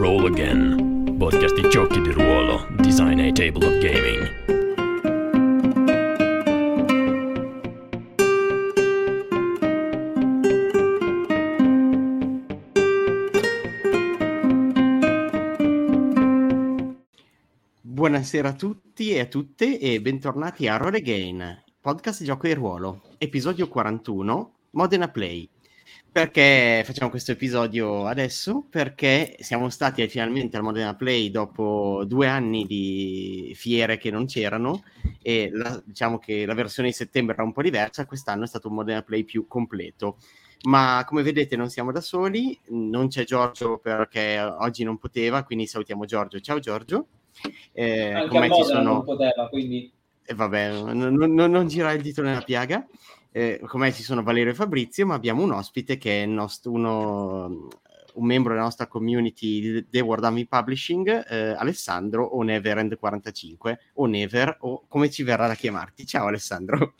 Roll Again, podcast di giochi di ruolo, design e table of gaming. Buonasera a tutti e a tutte e bentornati a Roll Again, podcast gioco di ruolo, episodio 41, Modena Play. Perché facciamo questo episodio adesso? Perché siamo stati finalmente al Modena Play dopo due anni di fiere che non c'erano e la, diciamo che la versione di settembre era un po' diversa, quest'anno è stato un Modena Play più completo. Ma come vedete non siamo da soli, non c'è Giorgio perché oggi non poteva, quindi salutiamo Giorgio. Ciao Giorgio. Eh, Anche a Modena sono... non poteva, quindi... E eh, vabbè, non, non, non girare il dito nella piaga eh, come ci sono Valerio e Fabrizio, ma abbiamo un ospite che è nostro, uno, un membro della nostra community di The World Army Publishing, eh, Alessandro o Neverend45 o Never o come ci verrà da chiamarti. Ciao Alessandro.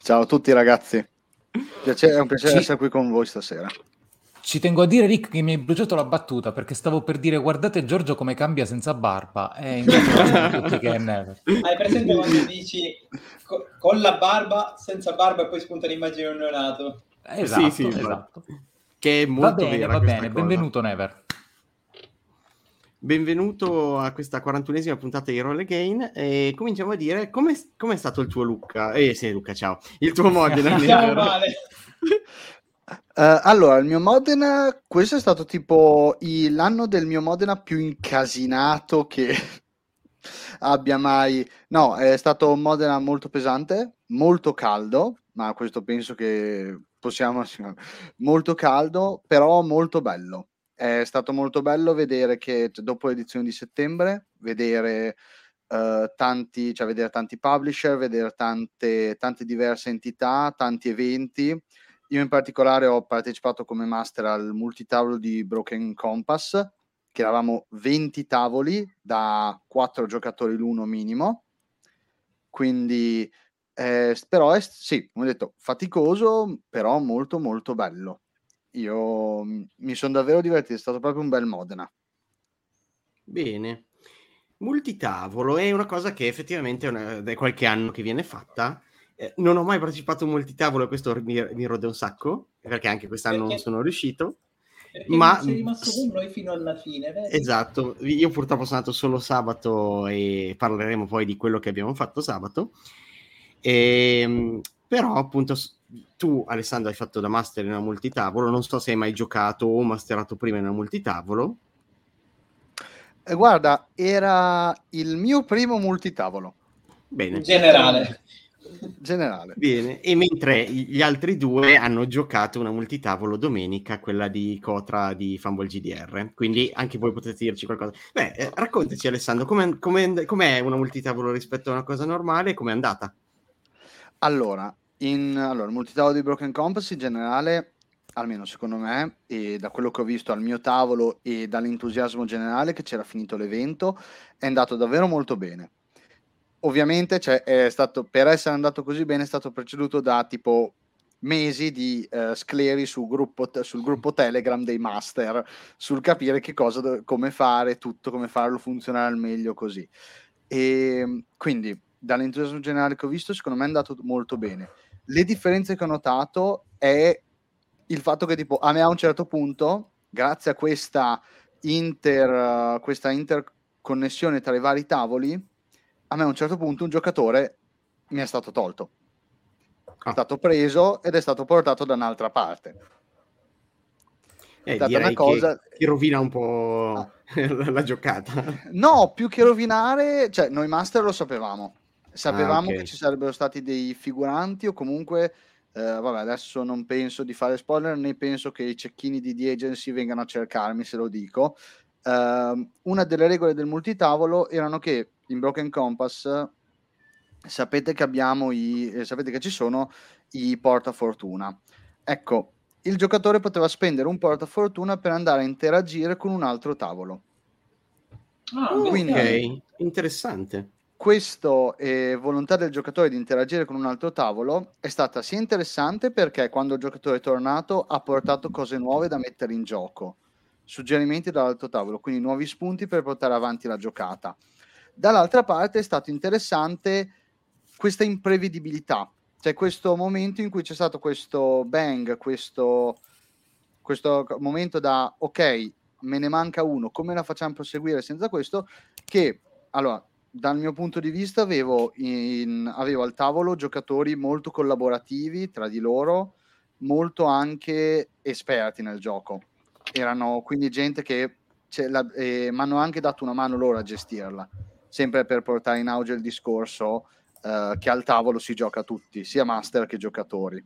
Ciao a tutti ragazzi, è un piacere sì. essere qui con voi stasera. Ci tengo a dire, Rick, che mi hai bruciato la battuta perché stavo per dire guardate Giorgio come cambia senza barba. E invece tutti che è never. Hai presente quando dici co- con la barba, senza barba e poi spunta l'immagine di un neonato? Esatto, sì, sì, esatto. Che è molto va bene, va bene. Cosa. Benvenuto Never. Benvenuto a questa 41esima puntata di Roll Again e cominciamo a dire come è stato il tuo Luca? Eh sì Luca, ciao. Il tuo Modena. Siamo male. Uh, allora, il mio Modena, questo è stato tipo l'anno del mio Modena più incasinato che abbia mai... No, è stato un Modena molto pesante, molto caldo, ma questo penso che possiamo... Molto caldo, però molto bello. È stato molto bello vedere che dopo l'edizione di settembre, vedere uh, tanti, cioè vedere tanti publisher, vedere tante, tante diverse entità, tanti eventi io in particolare ho partecipato come master al multitavolo di Broken Compass, che eravamo 20 tavoli da 4 giocatori l'uno minimo. Quindi, eh, però, è, sì, come detto, faticoso, però molto molto bello. Io mi sono davvero divertito, è stato proprio un bel Modena. Bene. Multitavolo è una cosa che effettivamente è, una, è qualche anno che viene fatta eh, non ho mai partecipato a multitavolo e questo mi, mi rode un sacco, perché anche quest'anno perché? non sono riuscito. Perché ma sei rimasto con noi fino alla fine, vero? Esatto, io purtroppo sono andato solo sabato e parleremo poi di quello che abbiamo fatto sabato. E, ehm, però appunto tu Alessandro hai fatto da master in una multitavolo, non so se hai mai giocato o masterato prima in una multitavolo. Eh, guarda, era il mio primo multitavolo. Bene. In generale generale. Bene, e mentre gli altri due hanno giocato una multitavolo domenica, quella di Cotra di Fumble GDR, quindi anche voi potete dirci qualcosa. Beh, eh, raccontaci Alessandro, com'è, com'è, com'è una multitavolo rispetto a una cosa normale e com'è andata? Allora, in, allora, multitavolo di Broken Compass in generale, almeno secondo me, e da quello che ho visto al mio tavolo e dall'entusiasmo generale che c'era finito l'evento, è andato davvero molto bene ovviamente cioè, stato, per essere andato così bene è stato preceduto da tipo mesi di uh, scleri sul gruppo, sul gruppo Telegram dei master, sul capire che cosa, come fare tutto, come farlo funzionare al meglio così. E ehm, quindi dall'entusiasmo generale che ho visto, secondo me è andato molto bene. Le differenze che ho notato è il fatto che tipo a me a un certo punto, grazie a questa, inter, questa interconnessione tra i vari tavoli, a me a un certo punto un giocatore mi è stato tolto. È ah. stato preso ed è stato portato da un'altra parte. Eh, è una cosa che, rovina un po' ah. la giocata. No, più che rovinare, cioè noi master lo sapevamo. Sapevamo ah, okay. che ci sarebbero stati dei figuranti o comunque eh, vabbè, adesso non penso di fare spoiler, né penso che i cecchini di The Agency vengano a cercarmi se lo dico. Uh, una delle regole del multitavolo erano che in Broken Compass sapete che abbiamo i, eh, sapete che ci sono i portafortuna. Ecco, il giocatore poteva spendere un portafortuna per andare a interagire con un altro tavolo. Ah, Quindi, ok, interessante. Questa eh, volontà del giocatore di interagire con un altro tavolo è stata sia interessante perché quando il giocatore è tornato ha portato cose nuove da mettere in gioco suggerimenti dall'alto tavolo, quindi nuovi spunti per portare avanti la giocata. Dall'altra parte è stato interessante questa imprevedibilità, cioè questo momento in cui c'è stato questo bang, questo, questo momento da ok, me ne manca uno, come la facciamo proseguire senza questo? Che allora, dal mio punto di vista, avevo, in, avevo al tavolo giocatori molto collaborativi tra di loro, molto anche esperti nel gioco. Erano quindi gente che mi hanno anche dato una mano loro a gestirla, sempre per portare in auge il discorso eh, che al tavolo si gioca tutti, sia master che giocatori.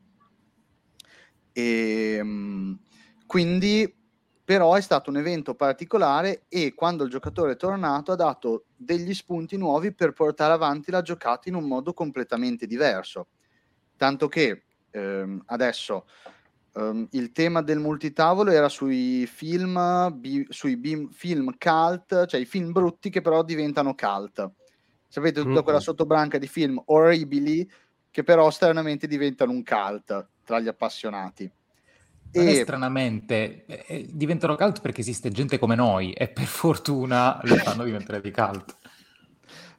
E, ehm, quindi però è stato un evento particolare e quando il giocatore è tornato ha dato degli spunti nuovi per portare avanti la giocata in un modo completamente diverso. Tanto che ehm, adesso ehm, il tema del multitavolo era sui film, bi, sui bim, film cult, cioè i film brutti che però diventano cult. Sapete, tutta mm-hmm. quella sottobranca di film orribili che però stranamente diventano un cult tra gli appassionati. E... stranamente eh, diventano cult perché esiste gente come noi e per fortuna le fanno diventare di cult.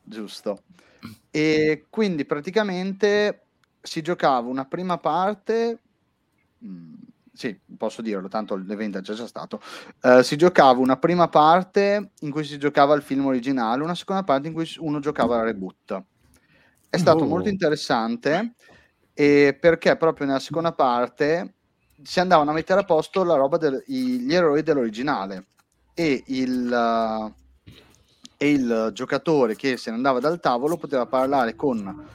Giusto. E quindi praticamente si giocava una prima parte, mh, mm, sì, posso dirlo, tanto l'evento è già stato. Uh, si giocava una prima parte in cui si giocava il film originale, una seconda parte in cui uno giocava la reboot. È stato oh. molto interessante perché proprio nella seconda parte si andavano a mettere a posto la roba degli errori dell'originale e il, uh, e il giocatore che se ne andava dal tavolo poteva parlare con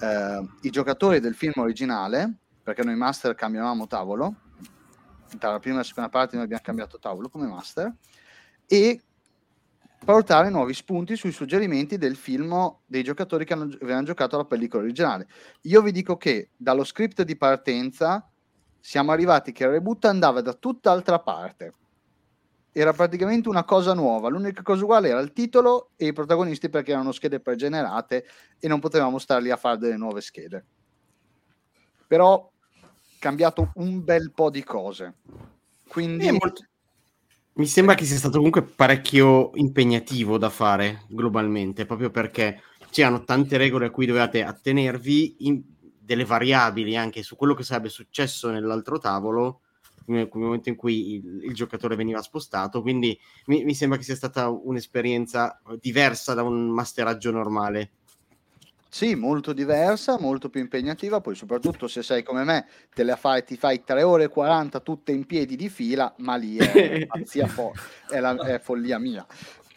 uh, i giocatori del film originale perché noi master cambiavamo tavolo tra la prima e la seconda parte noi abbiamo cambiato tavolo come master e portare nuovi spunti sui suggerimenti del film dei giocatori che hanno, avevano giocato la pellicola originale. Io vi dico che dallo script di partenza siamo arrivati che il reboot andava da tutt'altra parte. Era praticamente una cosa nuova. L'unica cosa uguale era il titolo e i protagonisti perché erano schede pregenerate e non potevamo star lì a fare delle nuove schede. Però cambiato un bel po' di cose. Quindi molto... mi sembra che sia stato comunque parecchio impegnativo da fare globalmente, proprio perché c'erano tante regole a cui dovevate attenervi delle variabili anche su quello che sarebbe successo nell'altro tavolo nel momento in cui il, il giocatore veniva spostato. Quindi mi, mi, sembra che sia stata un'esperienza diversa da un masteraggio normale sì, molto diversa, molto più impegnativa, poi soprattutto se sei come me, te la fai, ti fai 3 ore e 40 tutte in piedi di fila, ma lì è, fo- è, la, è follia mia.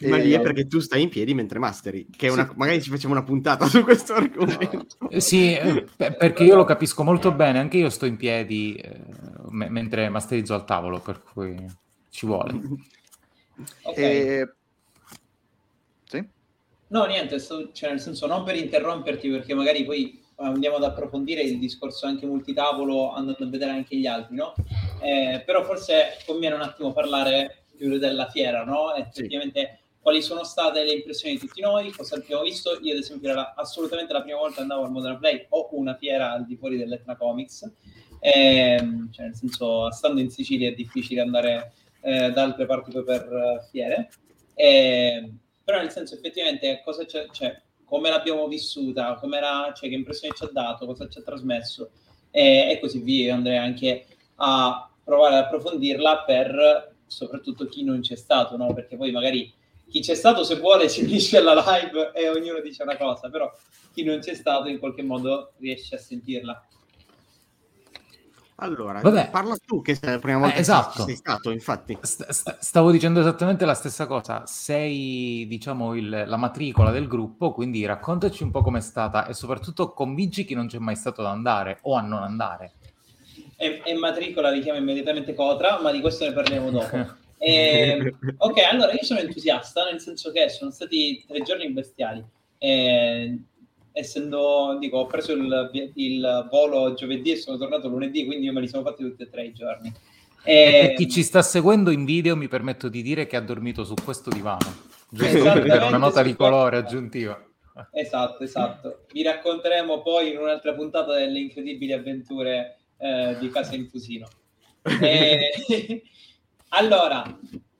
Ma lì è perché tu stai in piedi mentre masteri, che una... sì. magari ci facciamo una puntata su questo argomento. Eh, sì, eh, perché io lo capisco molto bene, anche io sto in piedi eh, m- mentre masterizzo al tavolo, per cui ci vuole. Okay. E... No, niente, sto, cioè nel senso non per interromperti, perché magari poi andiamo ad approfondire il discorso anche multitavolo andando a vedere anche gli altri, no? Eh, però forse conviene un attimo parlare più della fiera, no? Effettivamente... Sì quali sono state le impressioni di tutti noi, cosa abbiamo visto. Io, ad esempio, era assolutamente la prima volta che andavo al Modern Play o una fiera al di fuori dell'Etna Comics. E, ehm, cioè, nel senso, stando in Sicilia è difficile andare eh, da altre parti per uh, fiere. E, ehm, però, nel senso, effettivamente, cosa c'è, cioè, come l'abbiamo vissuta, cioè, che impressioni ci ha dato, cosa ci ha trasmesso e, e così via. Andrei anche a provare ad approfondirla per soprattutto chi non c'è stato, no? perché poi magari chi c'è stato se vuole si unisce alla live e ognuno dice una cosa, però chi non c'è stato in qualche modo riesce a sentirla. Allora, Vabbè. parla tu che sei la prima volta eh, esatto. sei stato, infatti. St- stavo dicendo esattamente la stessa cosa. Sei, diciamo, il, la matricola del gruppo, quindi raccontaci un po' com'è stata e soprattutto convinci chi non c'è mai stato ad andare o a non andare. E, e matricola richiama immediatamente Cotra, ma di questo ne parliamo dopo. Eh, ok, allora io sono entusiasta, nel senso che sono stati tre giorni bestiali. Eh, essendo, dico, ho preso il, il, volo giovedì e sono tornato lunedì, quindi io me li sono fatti tutti e tre i giorni. E... e chi ci sta seguendo in video mi permetto di dire che ha dormito su questo divano, giusto per una nota di colore aggiuntiva. Esatto, esatto. Vi racconteremo poi in un'altra puntata delle incredibili avventure eh, di Casa Infusino. E... Allora,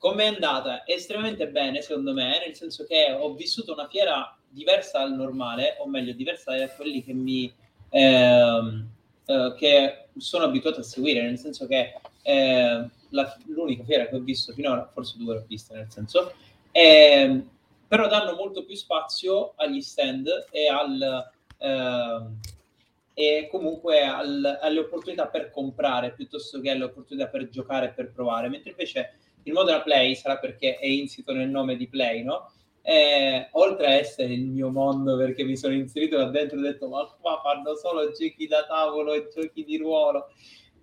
Com'è andata? Estremamente bene, secondo me, nel senso che ho vissuto una fiera diversa dal normale, o meglio, diversa da quelli che mi... Ehm, eh, che sono abituato a seguire, nel senso che eh, la, l'unica fiera che ho visto finora, forse due l'ho vista, nel senso, eh, però danno molto più spazio agli stand e al... Eh, e comunque al, alle opportunità per comprare piuttosto che alle opportunità per giocare e per provare, mentre invece il Modena Play sarà perché è insito nel nome di Play, no? E, oltre a essere il mio mondo perché mi sono inserito là dentro e ho detto ma qua fanno solo giochi da tavolo e giochi di ruolo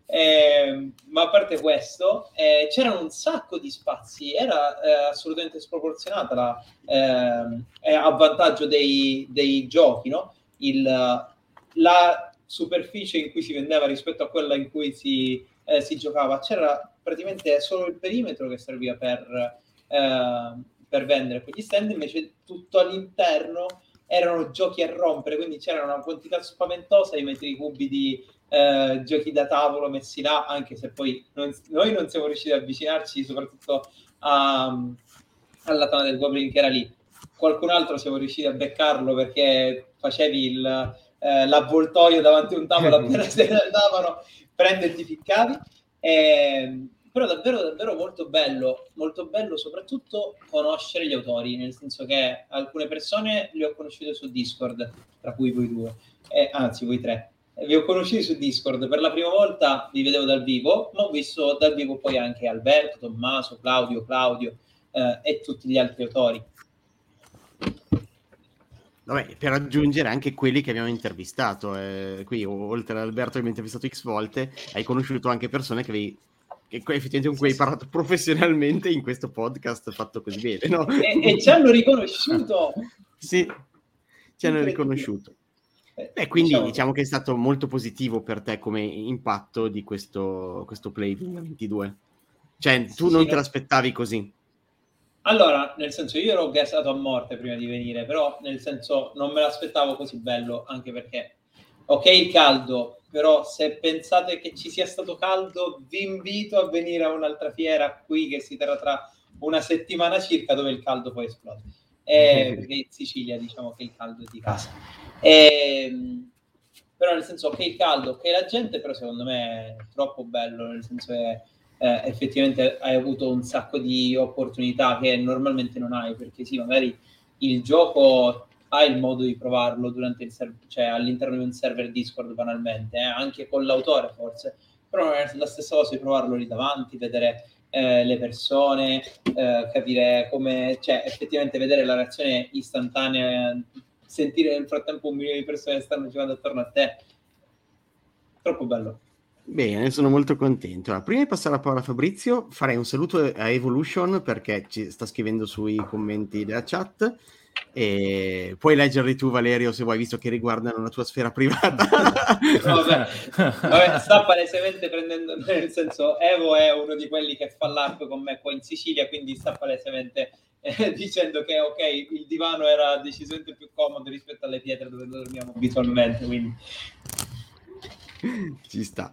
eh, ma a parte questo eh, c'erano un sacco di spazi era eh, assolutamente sproporzionata la, ehm, a vantaggio dei, dei giochi no? Il, la superficie in cui si vendeva rispetto a quella in cui si, eh, si giocava c'era praticamente solo il perimetro che serviva per eh, per vendere quegli stand, invece tutto all'interno erano giochi a rompere, quindi c'era una quantità spaventosa di metri cubi di eh, giochi da tavolo messi là, anche se poi non, noi non siamo riusciti ad avvicinarci, soprattutto a, alla Tana del Goblin che era lì. Qualcun altro siamo riusciti a beccarlo perché facevi il, eh, l'avvoltoio davanti a un tavolo appena se ne andavano, prende e ti ficcavi. E, ehm, però davvero davvero molto bello, molto bello soprattutto conoscere gli autori, nel senso che alcune persone le ho conosciute su Discord, tra cui voi due, eh, anzi voi tre. Vi ho conosciuti su Discord, per la prima volta vi vedevo dal vivo, ma ho visto dal vivo poi anche Alberto, Tommaso, Claudio, Claudio eh, e tutti gli altri autori. Vabbè, per aggiungere anche quelli che abbiamo intervistato, eh, qui oltre ad Alberto che abbiamo intervistato x volte, hai conosciuto anche persone che avevi che effettivamente con cui hai parlato professionalmente in questo podcast fatto così bene, no? E, e ci hanno riconosciuto. sì, ci hanno riconosciuto. Eh, Beh, quindi diciamo... diciamo... che è stato molto positivo per te come impatto di questo, questo Play 2022. Cioè, tu sì, non sì, te l'aspettavi così? Allora, nel senso, io ero gassato a morte prima di venire, però nel senso non me l'aspettavo così bello, anche perché, ok, il caldo, però se pensate che ci sia stato caldo, vi invito a venire a un'altra fiera qui che si terrà tra una settimana circa dove il caldo poi esplode. Eh, perché in Sicilia diciamo che il caldo è di casa. Eh, però nel senso che il caldo, che la gente, però secondo me è troppo bello, nel senso che eh, effettivamente hai avuto un sacco di opportunità che normalmente non hai, perché sì, magari il gioco hai il modo di provarlo durante il server, cioè all'interno di un server Discord banalmente, eh? anche con l'autore forse, però non è la stessa cosa di provarlo lì davanti, vedere eh, le persone, eh, capire come, cioè effettivamente vedere la reazione istantanea, sentire nel frattempo un milione di persone che stanno giocando attorno a te. Troppo bello. Bene, sono molto contento. Allora, prima di passare la parola a Fabrizio, farei un saluto a Evolution perché ci sta scrivendo sui commenti della chat e puoi leggerli tu Valerio se vuoi visto che riguardano la tua sfera privata. Vabbè. vabbè, sta palesemente prendendo nel senso Evo è uno di quelli che fa l'arco con me qua in Sicilia quindi sta palesemente eh, dicendo che ok il divano era decisamente più comodo rispetto alle pietre dove dormiamo abitualmente quindi. Ci sta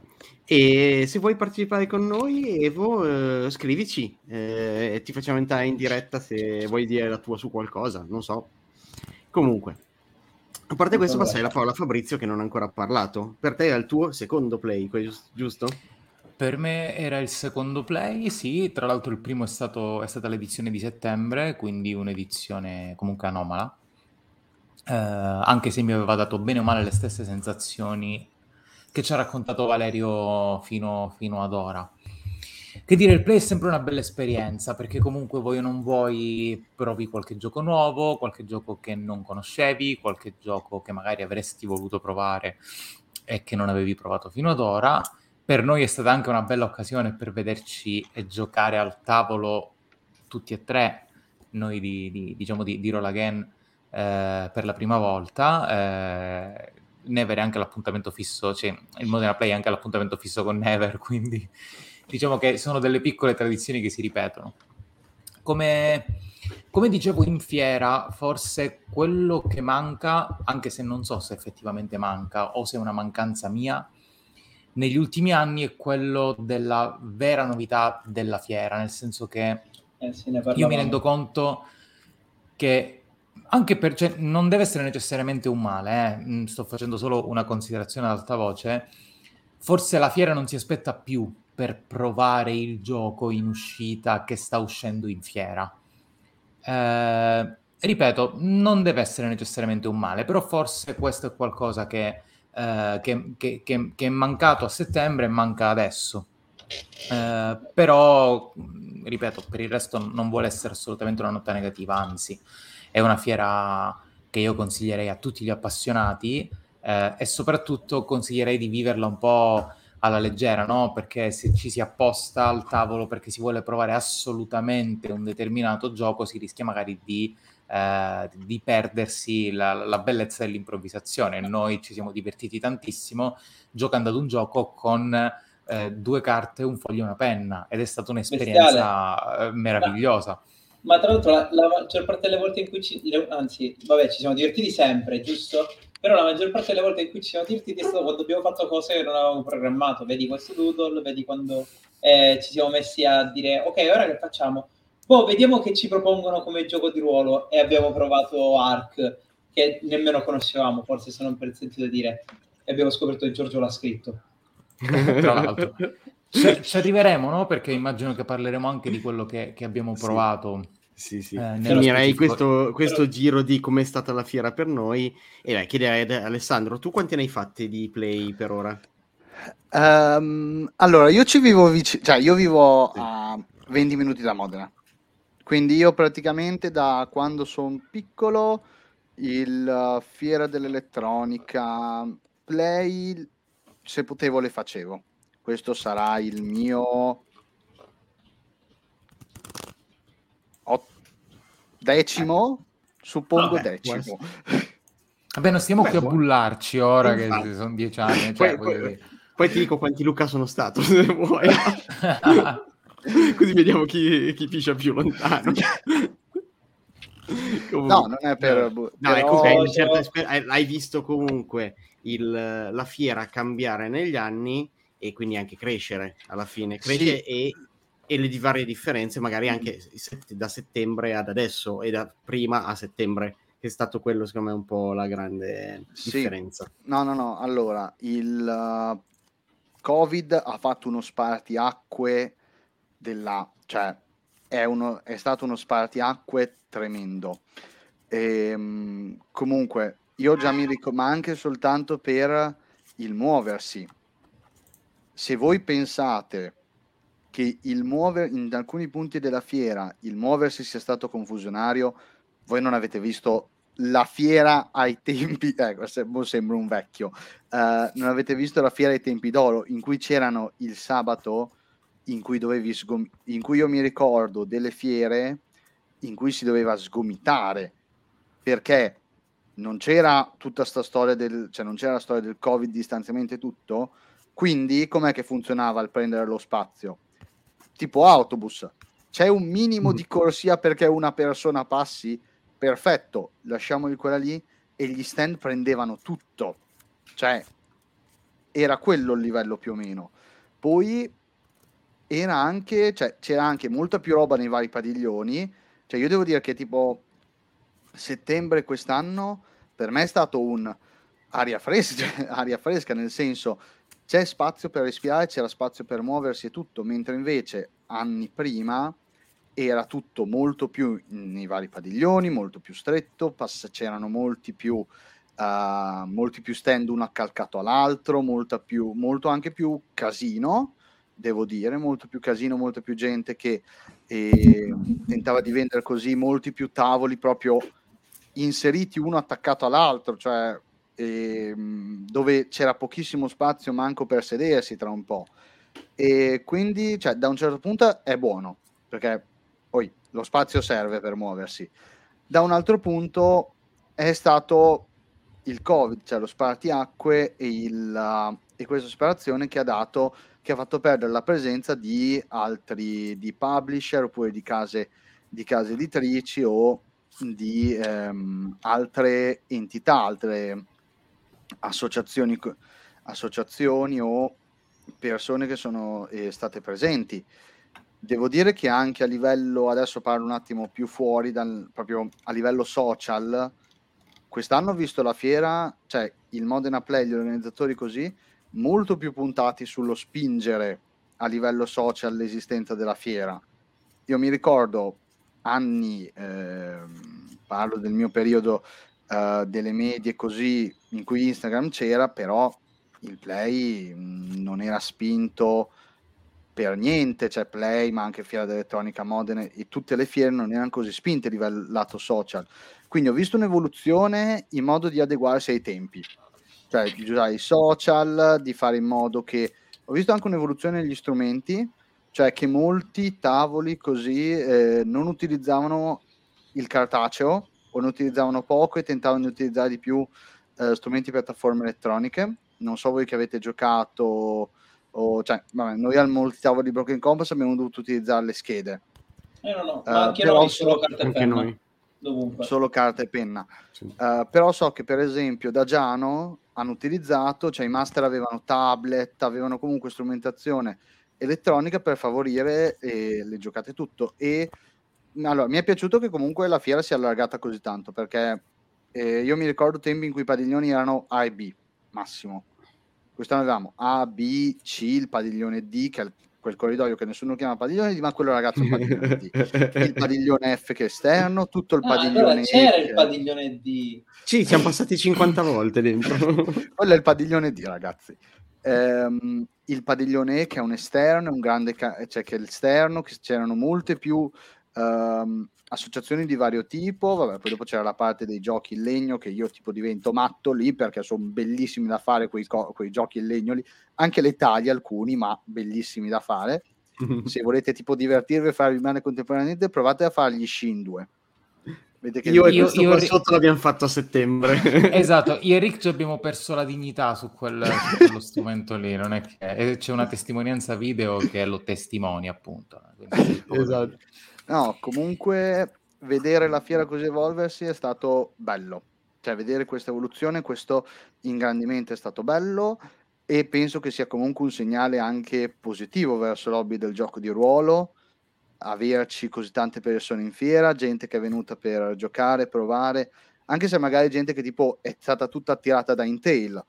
e se vuoi partecipare con noi, Evo, eh, scrivici eh, e ti facciamo entrare in diretta se vuoi dire la tua su qualcosa, non so. Comunque, a parte questo, passai la parola a Fabrizio che non ha ancora parlato. Per te era il tuo secondo play, giusto? Per me era il secondo play, sì, tra l'altro il primo è, stato, è stata l'edizione di settembre, quindi un'edizione comunque anomala, eh, anche se mi aveva dato bene o male le stesse sensazioni che ci ha raccontato Valerio fino, fino ad ora. Che dire, il play è sempre una bella esperienza perché comunque vuoi o non vuoi provi qualche gioco nuovo, qualche gioco che non conoscevi, qualche gioco che magari avresti voluto provare e che non avevi provato fino ad ora. Per noi è stata anche una bella occasione per vederci e giocare al tavolo tutti e tre, noi di, di diciamo di, di Roll Again eh, per la prima volta. Eh, Never è anche l'appuntamento fisso, cioè il Modena Play è anche l'appuntamento fisso con Never, quindi diciamo che sono delle piccole tradizioni che si ripetono. Come, come dicevo in fiera, forse quello che manca, anche se non so se effettivamente manca o se è una mancanza mia, negli ultimi anni è quello della vera novità della fiera, nel senso che Eh, Io mi rendo conto che anche per, cioè, non deve essere necessariamente un male, eh. Mm, sto facendo solo una considerazione ad alta voce. Forse la fiera non si aspetta più per provare il gioco in uscita che sta uscendo in fiera. Eh, ripeto, non deve essere necessariamente un male, però forse questo è qualcosa che, eh, che, che, che è mancato a settembre e manca adesso. Eh, però, ripeto, per il resto non vuole essere assolutamente una nota negativa, anzi, è una fiera che io consiglierei a tutti gli appassionati eh, e soprattutto consiglierei di viverla un po' alla leggera, no? Perché se ci si apposta al tavolo perché si vuole provare assolutamente un determinato gioco, si rischia magari di, eh, di perdersi la, la, bellezza dell'improvvisazione. Noi ci siamo divertiti tantissimo giocando ad un gioco con eh, due carte, un foglio e una penna ed è stata un'esperienza eh, meravigliosa. Ma, tra l'altro la, la, maggior parte delle volte in cui ci, le, anzi, vabbè, ci siamo divertiti sempre, giusto? Però la maggior parte delle volte in cui ci siamo divertiti è stato quando abbiamo fatto cose che non avevamo programmato. Vedi questo doodle, vedi quando eh, ci siamo messi a dire ok, ora che facciamo? Boh, vediamo che ci propongono come gioco di ruolo e abbiamo provato Ark, che nemmeno conoscevamo, forse se non per sentito dire, e abbiamo scoperto che Giorgio l'ha scritto. Tra l'altro. Ci, ci, arriveremo, no? Perché immagino che parleremo anche di quello che, che abbiamo provato. Sì sì, sì. Eh, Finirei questo, questo Però... giro di com'è stata la fiera per noi e beh, chiederei ad Alessandro, tu quanti ne hai fatti di play per ora? Um, allora, io ci vivo vicino, cioè io vivo sì. a 20 minuti da Modena, quindi io praticamente da quando sono piccolo il uh, fiera dell'elettronica, play, se potevo le facevo. Questo sarà il mio decimo, suppongo Vabbè, decimo. Vabbè, non stiamo Beh, qui a bullarci ora che sono dieci anni. Cioè, poi, poi, poi, ti dico quanti Luca sono stato, se vuoi. Così vediamo chi, chi piscia più lontano. comunque, no, non è per... No, però... ecco, okay, certo, hai visto comunque il, la fiera cambiare negli anni e quindi anche crescere alla fine. Cresce sì. e e le varie differenze, magari anche da settembre ad adesso e da prima a settembre, che è stato quello, secondo me, un po' la grande sì. differenza. No, no, no. Allora, il uh, Covid ha fatto uno spartiacque della... cioè è, uno, è stato uno spartiacque tremendo. E, um, comunque, io già mi ricordo, ma anche soltanto per il muoversi. Se voi pensate che il muovere in alcuni punti della fiera il muoversi sia stato confusionario, voi non avete visto la fiera ai tempi, ecco, sembra un vecchio, uh, non avete visto la fiera ai tempi d'oro, in cui c'erano il sabato, in cui, dovevi sgom- in cui io mi ricordo delle fiere in cui si doveva sgomitare, perché non c'era tutta questa storia del, cioè non c'era la storia del covid, distanziamento e tutto, quindi com'è che funzionava il prendere lo spazio? Tipo autobus, c'è un minimo di corsia perché una persona passi, perfetto, lasciamoli quella lì e gli stand prendevano tutto, cioè era quello il livello più o meno. Poi era anche, cioè, c'era anche molta più roba nei vari padiglioni, cioè io devo dire che tipo settembre quest'anno per me è stato un aria fresca, aria fresca nel senso c'è spazio per respirare, c'era spazio per muoversi e tutto, mentre invece anni prima era tutto molto più nei vari padiglioni, molto più stretto, pass- c'erano molti più, uh, molti più stand uno accalcato all'altro, più, molto anche più casino, devo dire, molto più casino, molta più gente che eh, tentava di vendere così, molti più tavoli proprio inseriti uno attaccato all'altro, cioè ehm, dove c'era pochissimo spazio manco per sedersi tra un po'. E quindi, cioè, da un certo punto è buono, perché poi lo spazio serve per muoversi. Da un altro punto è stato il Covid, cioè lo spartiacque e, il, uh, e questa separazione che ha dato, che ha fatto perdere la presenza di altri, di publisher oppure di case, di case editrici o di ehm, altre entità, altre associazioni, associazioni o persone che sono eh, state presenti. devo dire che anche a livello, adesso parlo un attimo più fuori, dal, proprio a livello social, quest'anno ho visto la fiera, cioè il Modena Play, gli organizzatori così, molto più puntati sullo spingere a livello social l'esistenza della fiera. Io mi ricordo anni, eh, parlo del mio periodo uh, delle medie così, in cui Instagram c'era, però il play non era spinto per niente, cioè Play, ma anche Fiera d'Elettronica Modena e tutte le fiere non erano così spinte a livello lato social. Quindi ho visto un'evoluzione in modo di adeguarsi ai tempi, cioè di usare i social, di fare in modo che... Ho visto anche un'evoluzione negli strumenti, cioè che molti tavoli così eh, non utilizzavano il cartaceo o ne utilizzavano poco e tentavano di utilizzare di più eh, strumenti piattaforme elettroniche. Non so voi che avete giocato o, cioè, vabbè, noi al molti tavoli di Broken Compass abbiamo dovuto utilizzare le schede. Eh, no, no, ma anche uh, noi solo carta e penna. Noi. Dovunque. Solo carta e penna. Sì. Uh, però so che per esempio da Giano hanno utilizzato, cioè i master avevano tablet, avevano comunque strumentazione elettronica per favorire eh, le giocate tutto e allora mi è piaciuto che comunque la fiera sia allargata così tanto perché eh, io mi ricordo tempi in cui i padiglioni erano A e B massimo Quest'anno avevamo A, B, C, il padiglione D, che è quel corridoio che nessuno chiama padiglione D, ma quello ragazzo è il padiglione D. Il padiglione F che è esterno, tutto il ah, padiglione allora c'era e, il padiglione D. Sì, siamo passati 50 volte dentro. quello è il padiglione D, ragazzi. Ehm, il padiglione E che è un esterno, è un grande, ca- cioè che è l'esterno, che c'erano molte più um, associazioni di vario tipo, vabbè, poi dopo c'era la parte dei giochi in legno che io tipo divento matto lì perché sono bellissimi da fare quei, co- quei giochi in legno lì, anche le taglie alcuni, ma bellissimi da fare. Se volete tipo divertirvi e farvi male contemporaneamente, provate a fargli Shin 2. Vedete che io, io, io qua sotto l'abbiamo fatto a settembre. esatto, io e Rick abbiamo perso la dignità su, quel, su quello strumento lì, non è che c'è una testimonianza video che lo testimonia appunto. Quindi, esatto. No, comunque vedere la fiera così evolversi è stato bello. Cioè, vedere questa evoluzione, questo ingrandimento è stato bello e penso che sia comunque un segnale anche positivo verso l'hobby del gioco di ruolo, averci così tante persone in fiera, gente che è venuta per giocare, provare, anche se magari gente che tipo è stata tutta attirata da Intel,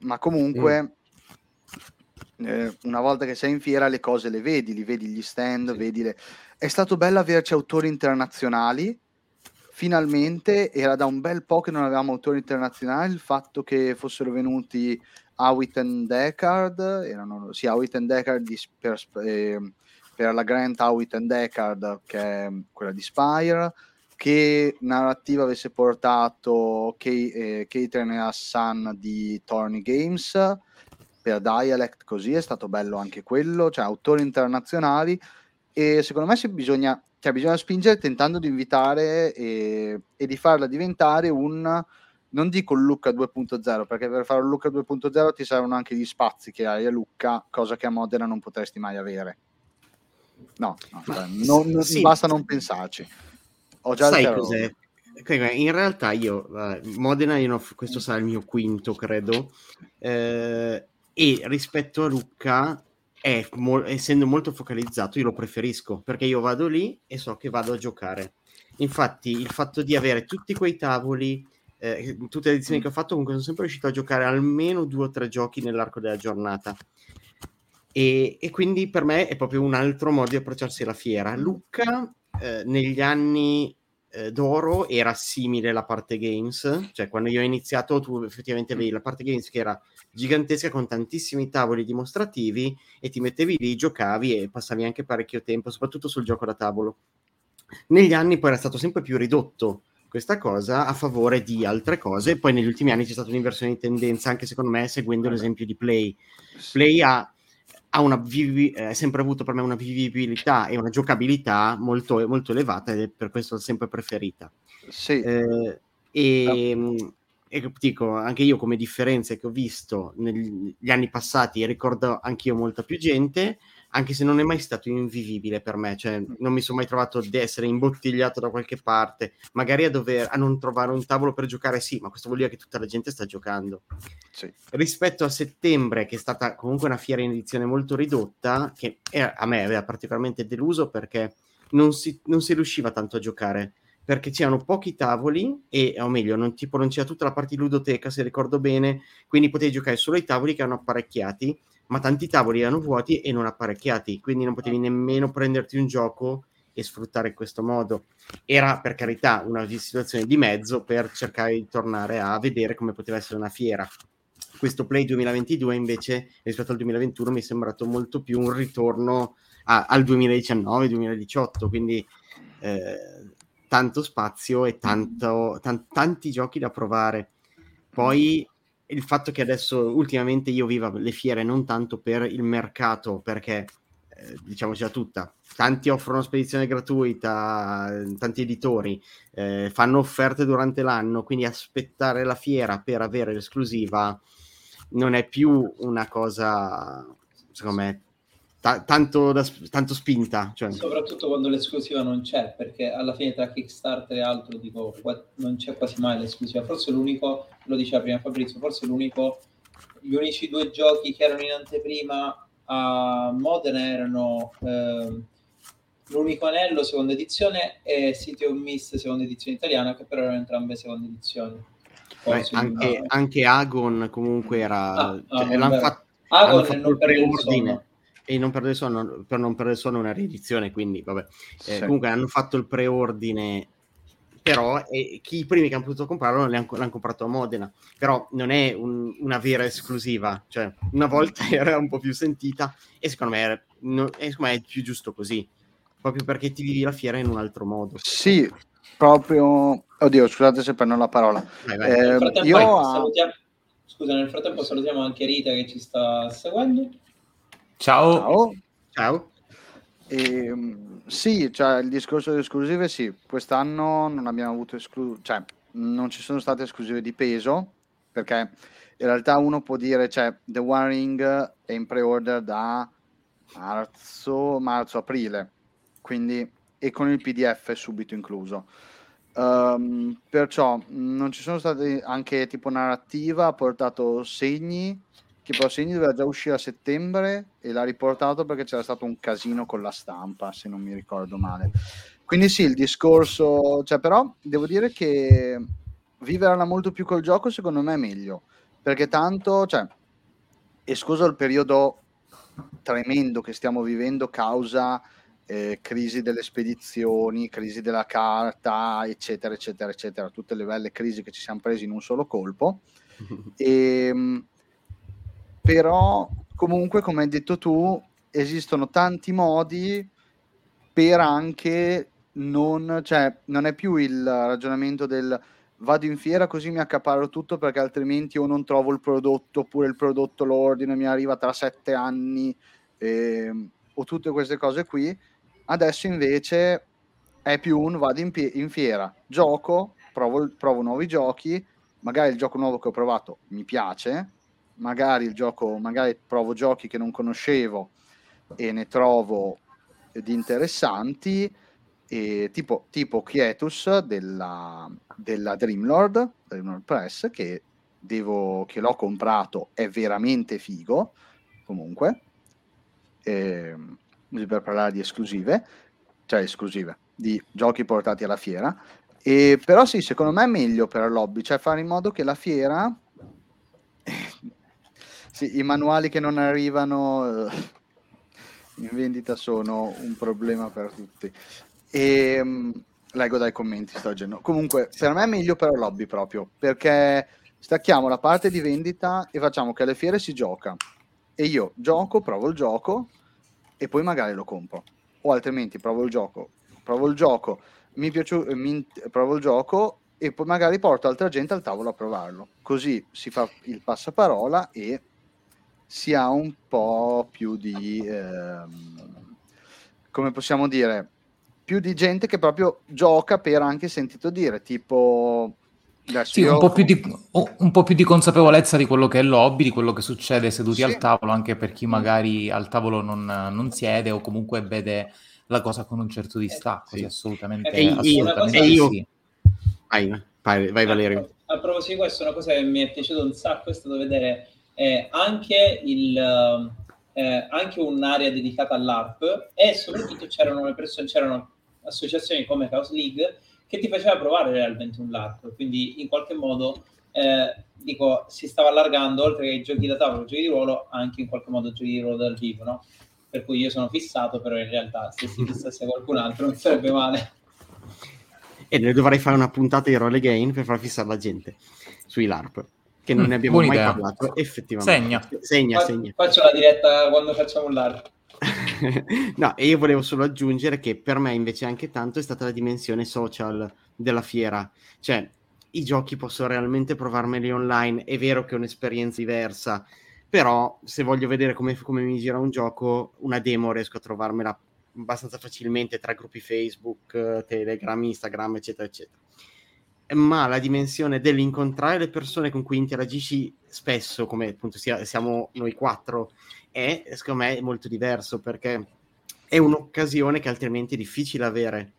ma comunque eh, una volta che sei in fiera le cose le vedi, li vedi gli stand, sì. vedi le... È stato bello averci autori internazionali, finalmente era da un bel po' che non avevamo autori internazionali, il fatto che fossero venuti Howitt and Deckard, erano, sì, Howitt and Deckard di, per, eh, per, la Grant Howitt and Deckard, che è quella di Spire, che narrativa avesse portato eh, Catherine e Hassan di Torny Games, per Dialect così è stato bello anche quello, cioè autori internazionali e secondo me bisogna, cioè bisogna spingere tentando di invitare e, e, di farla diventare un non dico Lucca 2.0 perché per fare un Lucca 2.0 ti servono anche gli spazi che hai a Lucca cosa che a Modena non potresti mai avere no, no cioè, non, non, sì. basta non pensarci ho già Sai cos'è? In realtà io, Modena, io no, questo sarà il mio quinto, credo. Eh, e rispetto a Lucca è mo- essendo molto focalizzato io lo preferisco perché io vado lì e so che vado a giocare. Infatti il fatto di avere tutti quei tavoli eh, tutte le edizioni che ho fatto comunque sono sempre riuscito a giocare almeno due o tre giochi nell'arco della giornata. E, e quindi per me è proprio un altro modo di approcciarsi alla fiera. Lucca eh, negli anni eh, d'oro era simile alla parte games, cioè quando io ho iniziato tu effettivamente avevi la parte games che era gigantesca con tantissimi tavoli dimostrativi e ti mettevi lì, giocavi e passavi anche parecchio tempo, soprattutto sul gioco da tavolo. Negli anni poi era stato sempre più ridotto questa cosa a favore di altre cose, poi negli ultimi anni c'è stata un'inversione di tendenza, anche secondo me seguendo l'esempio di Play. Play ha ha una vivi- eh, sempre avuto per me una vivibilità e una giocabilità molto, molto elevata ed è per questo sempre preferita. Sì. Eh, e, no. E, dico, anche io come differenze che ho visto negli anni passati, ricordo anch'io molta più gente, anche se non è mai stato invivibile per me, cioè non mi sono mai trovato ad essere imbottigliato da qualche parte, magari a dover a non trovare un tavolo per giocare, sì, ma questo vuol dire che tutta la gente sta giocando. Sì. Rispetto a settembre, che è stata comunque una fiera in edizione molto ridotta, che era, a me aveva particolarmente deluso perché non si, non si riusciva tanto a giocare perché c'erano pochi tavoli e, o meglio, non, tipo, non c'era tutta la parte di ludoteca, se ricordo bene, quindi potevi giocare solo ai tavoli che erano apparecchiati ma tanti tavoli erano vuoti e non apparecchiati, quindi non potevi nemmeno prenderti un gioco e sfruttare in questo modo. Era per carità una situazione di mezzo per cercare di tornare a vedere come poteva essere una fiera. Questo Play 2022 invece rispetto al 2021 mi è sembrato molto più un ritorno a, al 2019-2018, quindi eh, tanto spazio e tanto, tan- tanti giochi da provare. Poi il fatto che adesso ultimamente io viva le fiere non tanto per il mercato, perché eh, diciamoci tutta, tanti offrono spedizione gratuita, tanti editori eh, fanno offerte durante l'anno, quindi aspettare la fiera per avere l'esclusiva non è più una cosa, secondo me, t- tanto, da, tanto spinta. Cioè. Soprattutto quando l'esclusiva non c'è, perché alla fine tra Kickstarter e altro dico, non c'è quasi mai l'esclusiva. Forse l'unico, lo diceva prima Fabrizio, forse l'unico, gli unici due giochi che erano in anteprima a Modena erano eh, l'unico anello seconda edizione e City of Mist seconda edizione italiana, che però erano entrambe seconda edizione. Beh, anche, anche, Agon comunque era... Ah, cioè, ah, fatto, Agon non per il sonno e non perdere sonno, per non perdere sonno una riedizione, quindi vabbè. Eh, sì. Comunque hanno fatto il preordine, però eh, chi i primi che hanno potuto comprarlo l'hanno, l'hanno comprato a Modena, però non è un, una vera esclusiva, cioè una volta era un po' più sentita e secondo me, era, no, secondo me è più giusto così, proprio perché ti vivi la fiera in un altro modo. Sì, proprio... Oddio, scusate se prendo la parola. Vai, vai. Eh, io... salutiamo... Scusa, nel frattempo salutiamo anche Rita che ci sta seguendo. Ciao. Ciao. Ciao. E, ehm, sì, cioè, il discorso delle esclusive, sì, quest'anno non abbiamo avuto esclusive, cioè non ci sono state esclusive di peso, perché in realtà uno può dire, cioè, The One Ring è in pre-order da marzo, marzo-aprile, quindi, e con il PDF subito incluso. Um, perciò non ci sono state anche tipo narrativa, ha portato segni, che Bossini doveva già uscire a settembre e l'ha riportato perché c'era stato un casino con la stampa, se non mi ricordo male. Quindi sì, il discorso, cioè però devo dire che viverla molto più col gioco secondo me è meglio, perché tanto, cioè, escluso il periodo tremendo che stiamo vivendo causa eh, crisi delle spedizioni, crisi della carta, eccetera, eccetera, eccetera, tutte le belle crisi che ci siamo presi in un solo colpo. e, ehm, però comunque come hai detto tu esistono tanti modi per anche non, cioè, non è più il ragionamento del vado in fiera così mi accaparo tutto perché altrimenti o non trovo il prodotto oppure il prodotto lo ordino e mi arriva tra sette anni eh, o tutte queste cose qui. Adesso invece è più un vado in, pie- in fiera. Gioco provo, provo nuovi giochi. Magari il gioco nuovo che ho provato mi piace magari il gioco, magari provo giochi che non conoscevo e ne trovo di interessanti, e tipo, tipo Quietus della, della Dreamlord, Dreamlord Press, che, devo, che l'ho comprato, è veramente figo, comunque, eh, per parlare di esclusive, cioè esclusive, di giochi portati alla fiera, e, però sì, secondo me è meglio per il lobby, cioè fare in modo che la fiera sì, i manuali che non arrivano eh, in vendita sono un problema per tutti. E, um, leggo dai commenti, sto leggendo. Comunque, per me è meglio per lobby proprio, perché stacchiamo la parte di vendita e facciamo che alle fiere si gioca. E io gioco, provo il gioco e poi magari lo compro. O altrimenti provo il gioco, provo il gioco, mi piace, mi, provo il gioco e poi magari porto altra gente al tavolo a provarlo. Così si fa il passaparola e si ha un po' più di, ehm, come possiamo dire, più di gente che proprio gioca per anche sentito dire, tipo sì, io... un, po di, un, po più di, consapevolezza di quello che è l'hobby, di quello che succede seduti sì. al tavolo, anche per chi magari al tavolo non, non, siede o comunque vede la cosa con un certo distacco. Eh, sì. assolutamente, e assolutamente io, io... Sì. Vai, vai, vai Valerio. A, a proposito di questo, una cosa che mi è piaciuta un sacco è stato vedere eh, anche, il, eh, anche un'area dedicata all'ARP e soprattutto c'erano le persone, c'erano associazioni come Chaos League che ti faceva provare realmente un LARP, quindi in qualche modo eh, dico, si stava allargando oltre ai giochi da tavolo, giochi di ruolo, anche in qualche modo giochi di ruolo dal vivo, no? Per cui io sono fissato, però in realtà se si fissasse qualcun altro non sarebbe male. E ne dovrei fare una puntata di Role Game per far fissare la gente sui LARP che non mm, ne abbiamo mai idea. parlato effettivamente. Segna. Segna, Fa- segna. Faccio la diretta quando facciamo un LARP. no, e io volevo solo aggiungere che per me invece anche tanto è stata la dimensione social della fiera. Cioè, i giochi posso realmente provarmeli online, è vero che è un'esperienza diversa, però se voglio vedere come, come mi gira un gioco, una demo riesco a trovarmela abbastanza facilmente tra gruppi Facebook, Telegram, Instagram, eccetera, eccetera. Ma la dimensione dell'incontrare le persone con cui interagisci spesso, come appunto sia, siamo noi quattro, è secondo me molto diverso perché è un'occasione che altrimenti è difficile avere.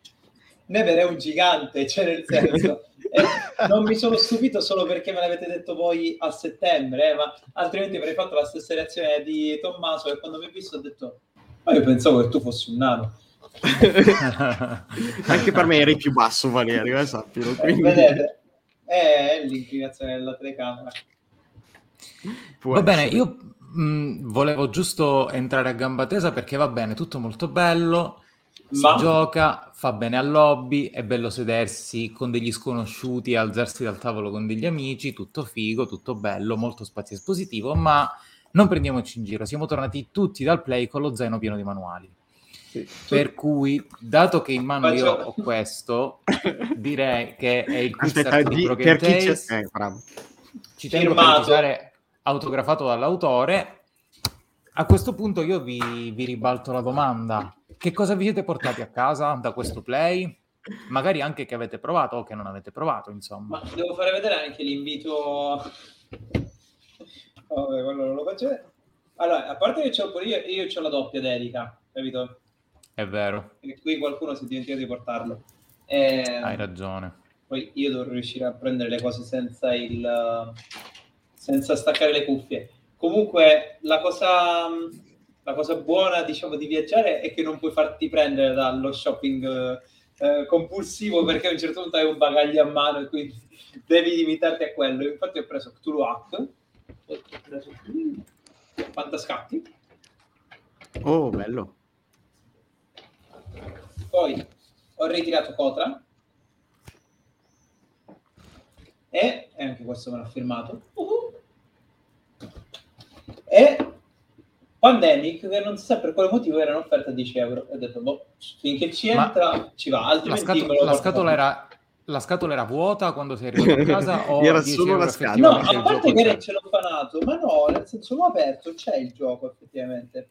Never è un gigante, cioè nel senso, eh, non mi sono stupito solo perché me l'avete detto voi a settembre, eh, ma altrimenti avrei fatto la stessa reazione di Tommaso e quando mi ha visto ho detto, ma io pensavo che tu fossi un nano. Anche per me eri più basso Valerio, eh, sappilo. Eh, quindi... vedete, è l'inclinazione della telecamera. Può Va essere. bene, io Mm, volevo giusto entrare a gamba tesa perché va bene, tutto molto bello, si Ma... gioca, fa bene al lobby, è bello sedersi con degli sconosciuti, alzarsi dal tavolo con degli amici, tutto figo, tutto bello, molto spazio espositivo, ma non prendiamoci in giro, siamo tornati tutti dal play con lo zaino pieno di manuali. Sì. Per cui, dato che in mano io ho questo, direi che è il quiz Aspetta, di Broken Tales. Eh, ci tengo a precisare autografato dall'autore. A questo punto io vi, vi ribalto la domanda. Che cosa vi siete portati a casa da questo play? Magari anche che avete provato o che non avete provato, insomma. Ma devo fare vedere anche l'invito... Quello non lo faccio Allora, a parte che c'ho pure io, io ho la doppia dedica, capito? È vero. E qui qualcuno si è dimenticato di portarlo. E... Hai ragione. Poi io devo riuscire a prendere le cose senza il senza staccare le cuffie. Comunque la cosa, la cosa buona diciamo, di viaggiare è che non puoi farti prendere dallo shopping eh, compulsivo perché a un certo punto hai un bagaglio a mano e quindi devi limitarti a quello. Infatti ho preso Cthulhu Hack, ho preso Fantascatti. Oh, bello. Poi ho ritirato Cotra e, e anche questo me l'ha firmato. Uh-huh e Pandemic che non si sa per quale motivo era un'offerta a 10 euro e ho detto boh, finché ci entra Ma ci va altrimenti la, scato- la scatola era la scatola era vuota quando sei arrivato a casa o era solo la scatola? No, a parte che era celofanato, ma no, nel senso l'ho aperto, c'è il gioco effettivamente.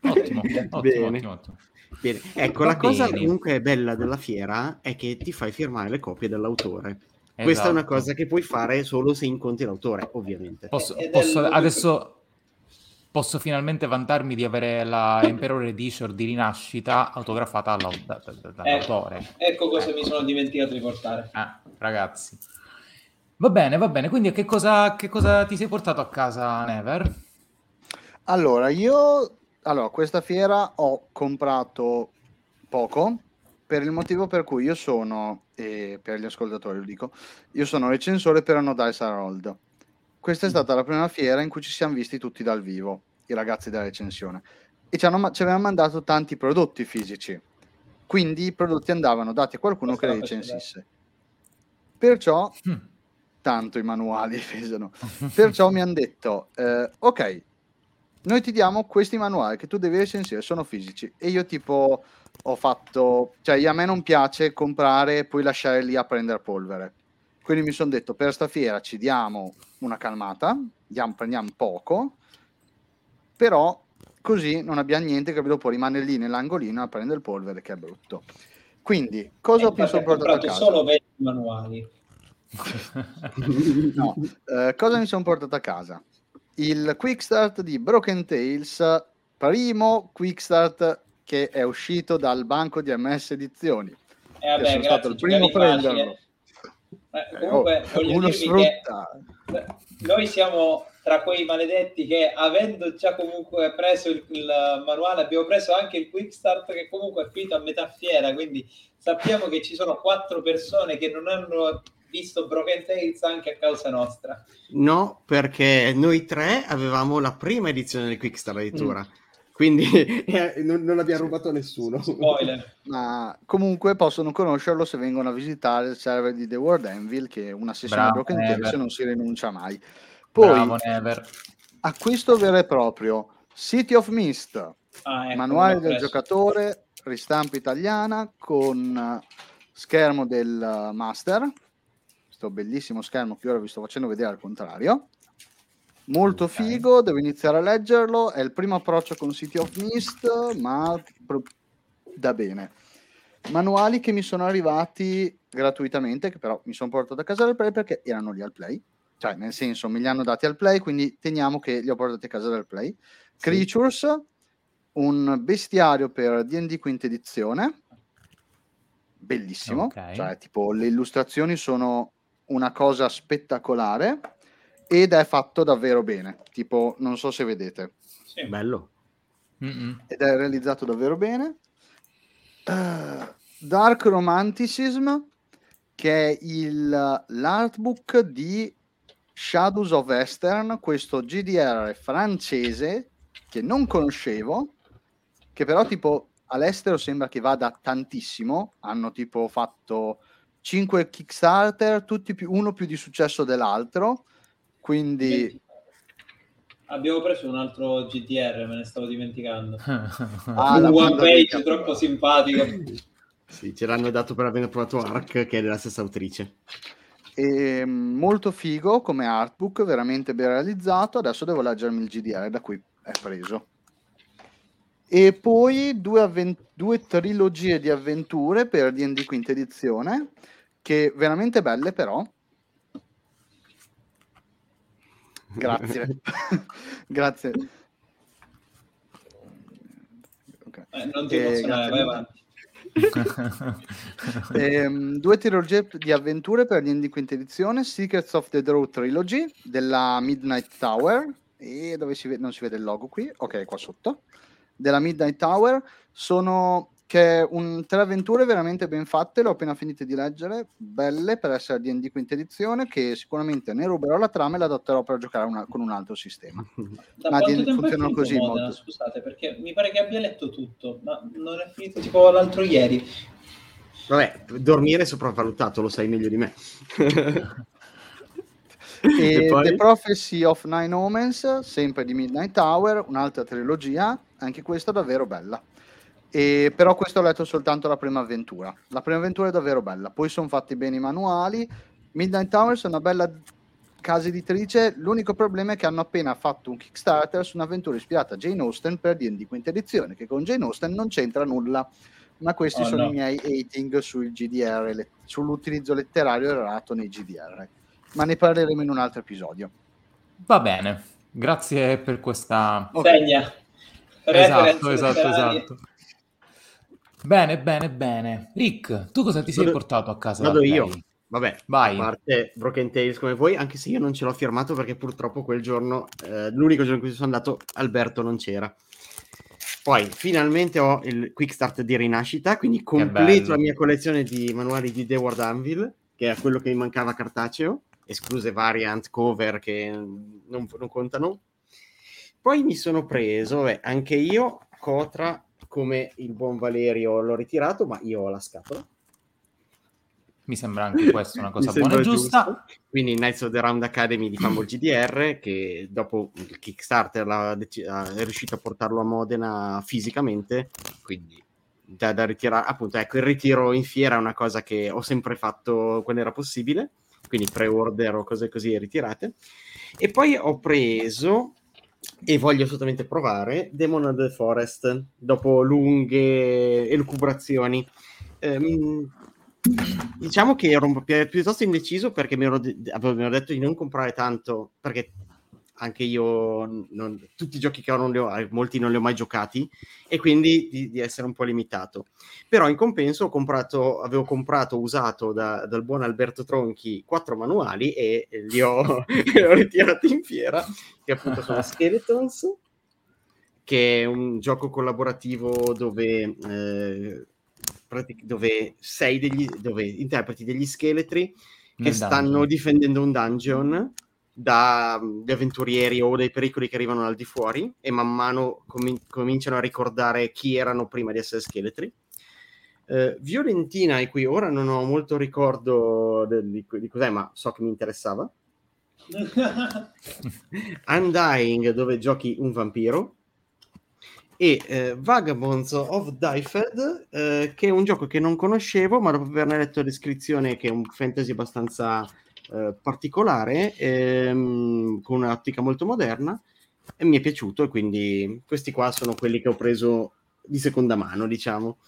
Ottimo, ottimo, bene. ottimo, ottimo. Bene. Ecco, Va la bene. cosa comunque bella della fiera è che ti fai firmare le copie dell'autore. Esatto. Questa è una esatto. cosa che puoi fare solo se incontri l'autore, ovviamente. Posso, posso adesso posso finalmente vantarmi di avere la Emperor Edition di rinascita autografata da, da, da, dall'autore. Ecco, ecco cosa mi sono dimenticato di portare. Ah, ragazzi. Va bene, va bene. Quindi che cosa, che cosa ti sei portato a casa, Never? Allora, io allora, questa fiera ho comprato poco per il motivo per cui io sono, e per gli ascoltatori lo dico, io sono recensore per Anno Dice Harold questa è stata la prima fiera in cui ci siamo visti tutti dal vivo, i ragazzi della recensione, e ci, hanno, ci avevano mandato tanti prodotti fisici, quindi i prodotti andavano dati a qualcuno Questa che li recensisse. Perciò, mm. tanto i manuali pesano, perciò mi hanno detto, eh, ok, noi ti diamo questi manuali che tu devi recensire, sono fisici, e io tipo ho fatto, cioè a me non piace comprare e poi lasciare lì a prendere polvere quindi mi sono detto, per sta fiera ci diamo una calmata, diamo, prendiamo poco, però così non abbiamo niente che dopo rimane lì nell'angolino a prendere il polvere che è brutto. Quindi, cosa ho pensato portato a casa? solo 20 manuali. no. eh, cosa mi sono portato a casa? Il quick start di Broken Tales, primo quick start che è uscito dal banco di MS Edizioni. Eh vabbè, sono stato il primo a prenderlo. Eh, comunque, oh, uno sfrutta. noi siamo tra quei maledetti che avendo già comunque preso il, il, manuale abbiamo preso anche il quick start che comunque è finito a metà fiera quindi sappiamo che ci sono quattro persone che non hanno visto Broken Tales anche a causa nostra. No perché noi tre avevamo la prima edizione del quick start addirittura mm. Quindi eh, non, non l'abbiamo rubato a nessuno. Spoiler. Ma comunque possono conoscerlo se vengono a visitare il server di The World Anvil, che è una sessione Bravo, Broken Tales non si rinuncia mai. Poi, Bravo, acquisto vero e proprio, City of Mist, ah, ecco, manuale del giocatore, ristampa italiana con schermo del master, questo bellissimo schermo che ora vi sto facendo vedere al contrario Molto okay. figo, devo iniziare a leggerlo. È il primo approccio con City of Mist, ma pro- da bene. Manuali che mi sono arrivati gratuitamente, che però mi sono portato a casa del play perché erano lì al play. Cioè, nel senso, me li hanno dati al play, quindi teniamo che li ho portati a casa del play. Sì. Creatures, un bestiario per D&D quinta edizione. Bellissimo. Okay. Cioè, tipo, le illustrazioni sono una cosa spettacolare ed è fatto davvero bene. Tipo, non so se vedete. Sì. Bello. Mm-mm. Ed è realizzato davvero bene. Uh, Dark Romanticism, che è il, l'artbook di Shadows of Western, questo GDR francese che non conoscevo, che però tipo all'estero sembra che vada tantissimo. Hanno tipo fatto 5 Kickstarter, tutti più, uno più di successo dell'altro quindi... Abbiamo preso un altro GTR, me ne stavo dimenticando. ah, un one page troppo simpatico. sì, ce l'hanno dato per aver provato Ark, che è della stessa autrice. E, molto figo come artbook, veramente ben realizzato. Adesso devo leggermi il GDR, da cui è preso. E poi due, avvent- due trilogie di avventure per D&D quinta edizione, che veramente belle però Grazie. grazie. Okay. Eh, non ti emozionare, vai avanti. ehm, due trilogie di avventure per D&D quinta edizione Secrets of the Draw Trilogy della Midnight Tower e dove si vede, non si vede il logo qui ok qua sotto della Midnight Tower sono che è un, tre avventure veramente ben fatte, le ho appena finite di leggere, belle per essere D&D quinta edizione, che sicuramente ne ruberò la trama e la adatterò per giocare una, con un altro sistema. Da ma di, funzionano così Modena, molto. Scusate, perché mi pare che abbia letto tutto, ma non è finito tipo l'altro ieri. Vabbè, dormire è sopravvalutato, lo sai meglio di me. e poi... The Prophecy of Nine Omens, sempre di Midnight Tower, un'altra trilogia, anche questa davvero bella. E, però questo ho letto soltanto la prima avventura. La prima avventura è davvero bella. Poi sono fatti bene i manuali. Midnight Towers è una bella casa editrice. L'unico problema è che hanno appena fatto un Kickstarter su un'avventura ispirata a Jane Austen per D&D quinta edizione, che con Jane Austen non c'entra nulla. Ma questi oh, sono no. i miei hating sul GDR, le, sull'utilizzo letterario errato nei GDR. Ma ne parleremo in un altro episodio. Va bene, grazie per questa... Segna. Esatto, esatto, esatto. Bene, bene, bene. Rick, tu cosa ti sei vado, portato a casa? Vado io. Vabbè, Vai. a parte Broken Tales come voi, anche se io non ce l'ho firmato perché purtroppo quel giorno, eh, l'unico giorno in cui sono andato, Alberto non c'era. Poi finalmente ho il Quick Start di Rinascita, quindi completo la mia collezione di manuali di The World Anvil, che è quello che mi mancava cartaceo, escluse variant, cover che non, non contano. Poi mi sono preso, beh, anche io, Cotra come il buon Valerio l'ho ritirato, ma io ho la scatola. Mi sembra anche questa una cosa buona e giusta. Quindi Knights of the Round Academy di Fumble GDR, che dopo il Kickstarter è riuscito a portarlo a Modena fisicamente, quindi da, da ritirare. Appunto, ecco, il ritiro in fiera è una cosa che ho sempre fatto quando era possibile, quindi pre-order o cose così ritirate. E poi ho preso e voglio assolutamente provare Demon of the Forest dopo lunghe elucubrazioni. Ehm, Diciamo che ero un po' piuttosto indeciso perché mi ero, de- ero detto di non comprare tanto perché anche io non, tutti i giochi che ho, non ho, eh, molti non li ho mai giocati e quindi di, di, essere un po' limitato. Però in compenso ho comprato, avevo comprato usato da, dal buon Alberto Tronchi quattro manuali e li ho, li ho ritirati in fiera, che appunto sono Skeletons, che è un gioco collaborativo dove, eh, dove, sei degli, dove interpreti degli scheletri che stanno difendendo un dungeon dagli avventurieri o dai pericoli che arrivano al di fuori e man mano com- cominciano a ricordare chi erano prima di essere scheletri. Uh, Violentina, di cui ora non ho molto ricordo de- di, di cos'è, ma so che mi interessava. Undying, dove giochi un vampiro. E uh, Vagabonds of Dyfed, uh, che è un gioco che non conoscevo, ma dopo averne letto la descrizione, che è un fantasy abbastanza eh, particolare, ehm, con un'ottica molto moderna, e mi è piaciuto. E quindi questi qua sono quelli che ho preso di seconda mano, diciamo.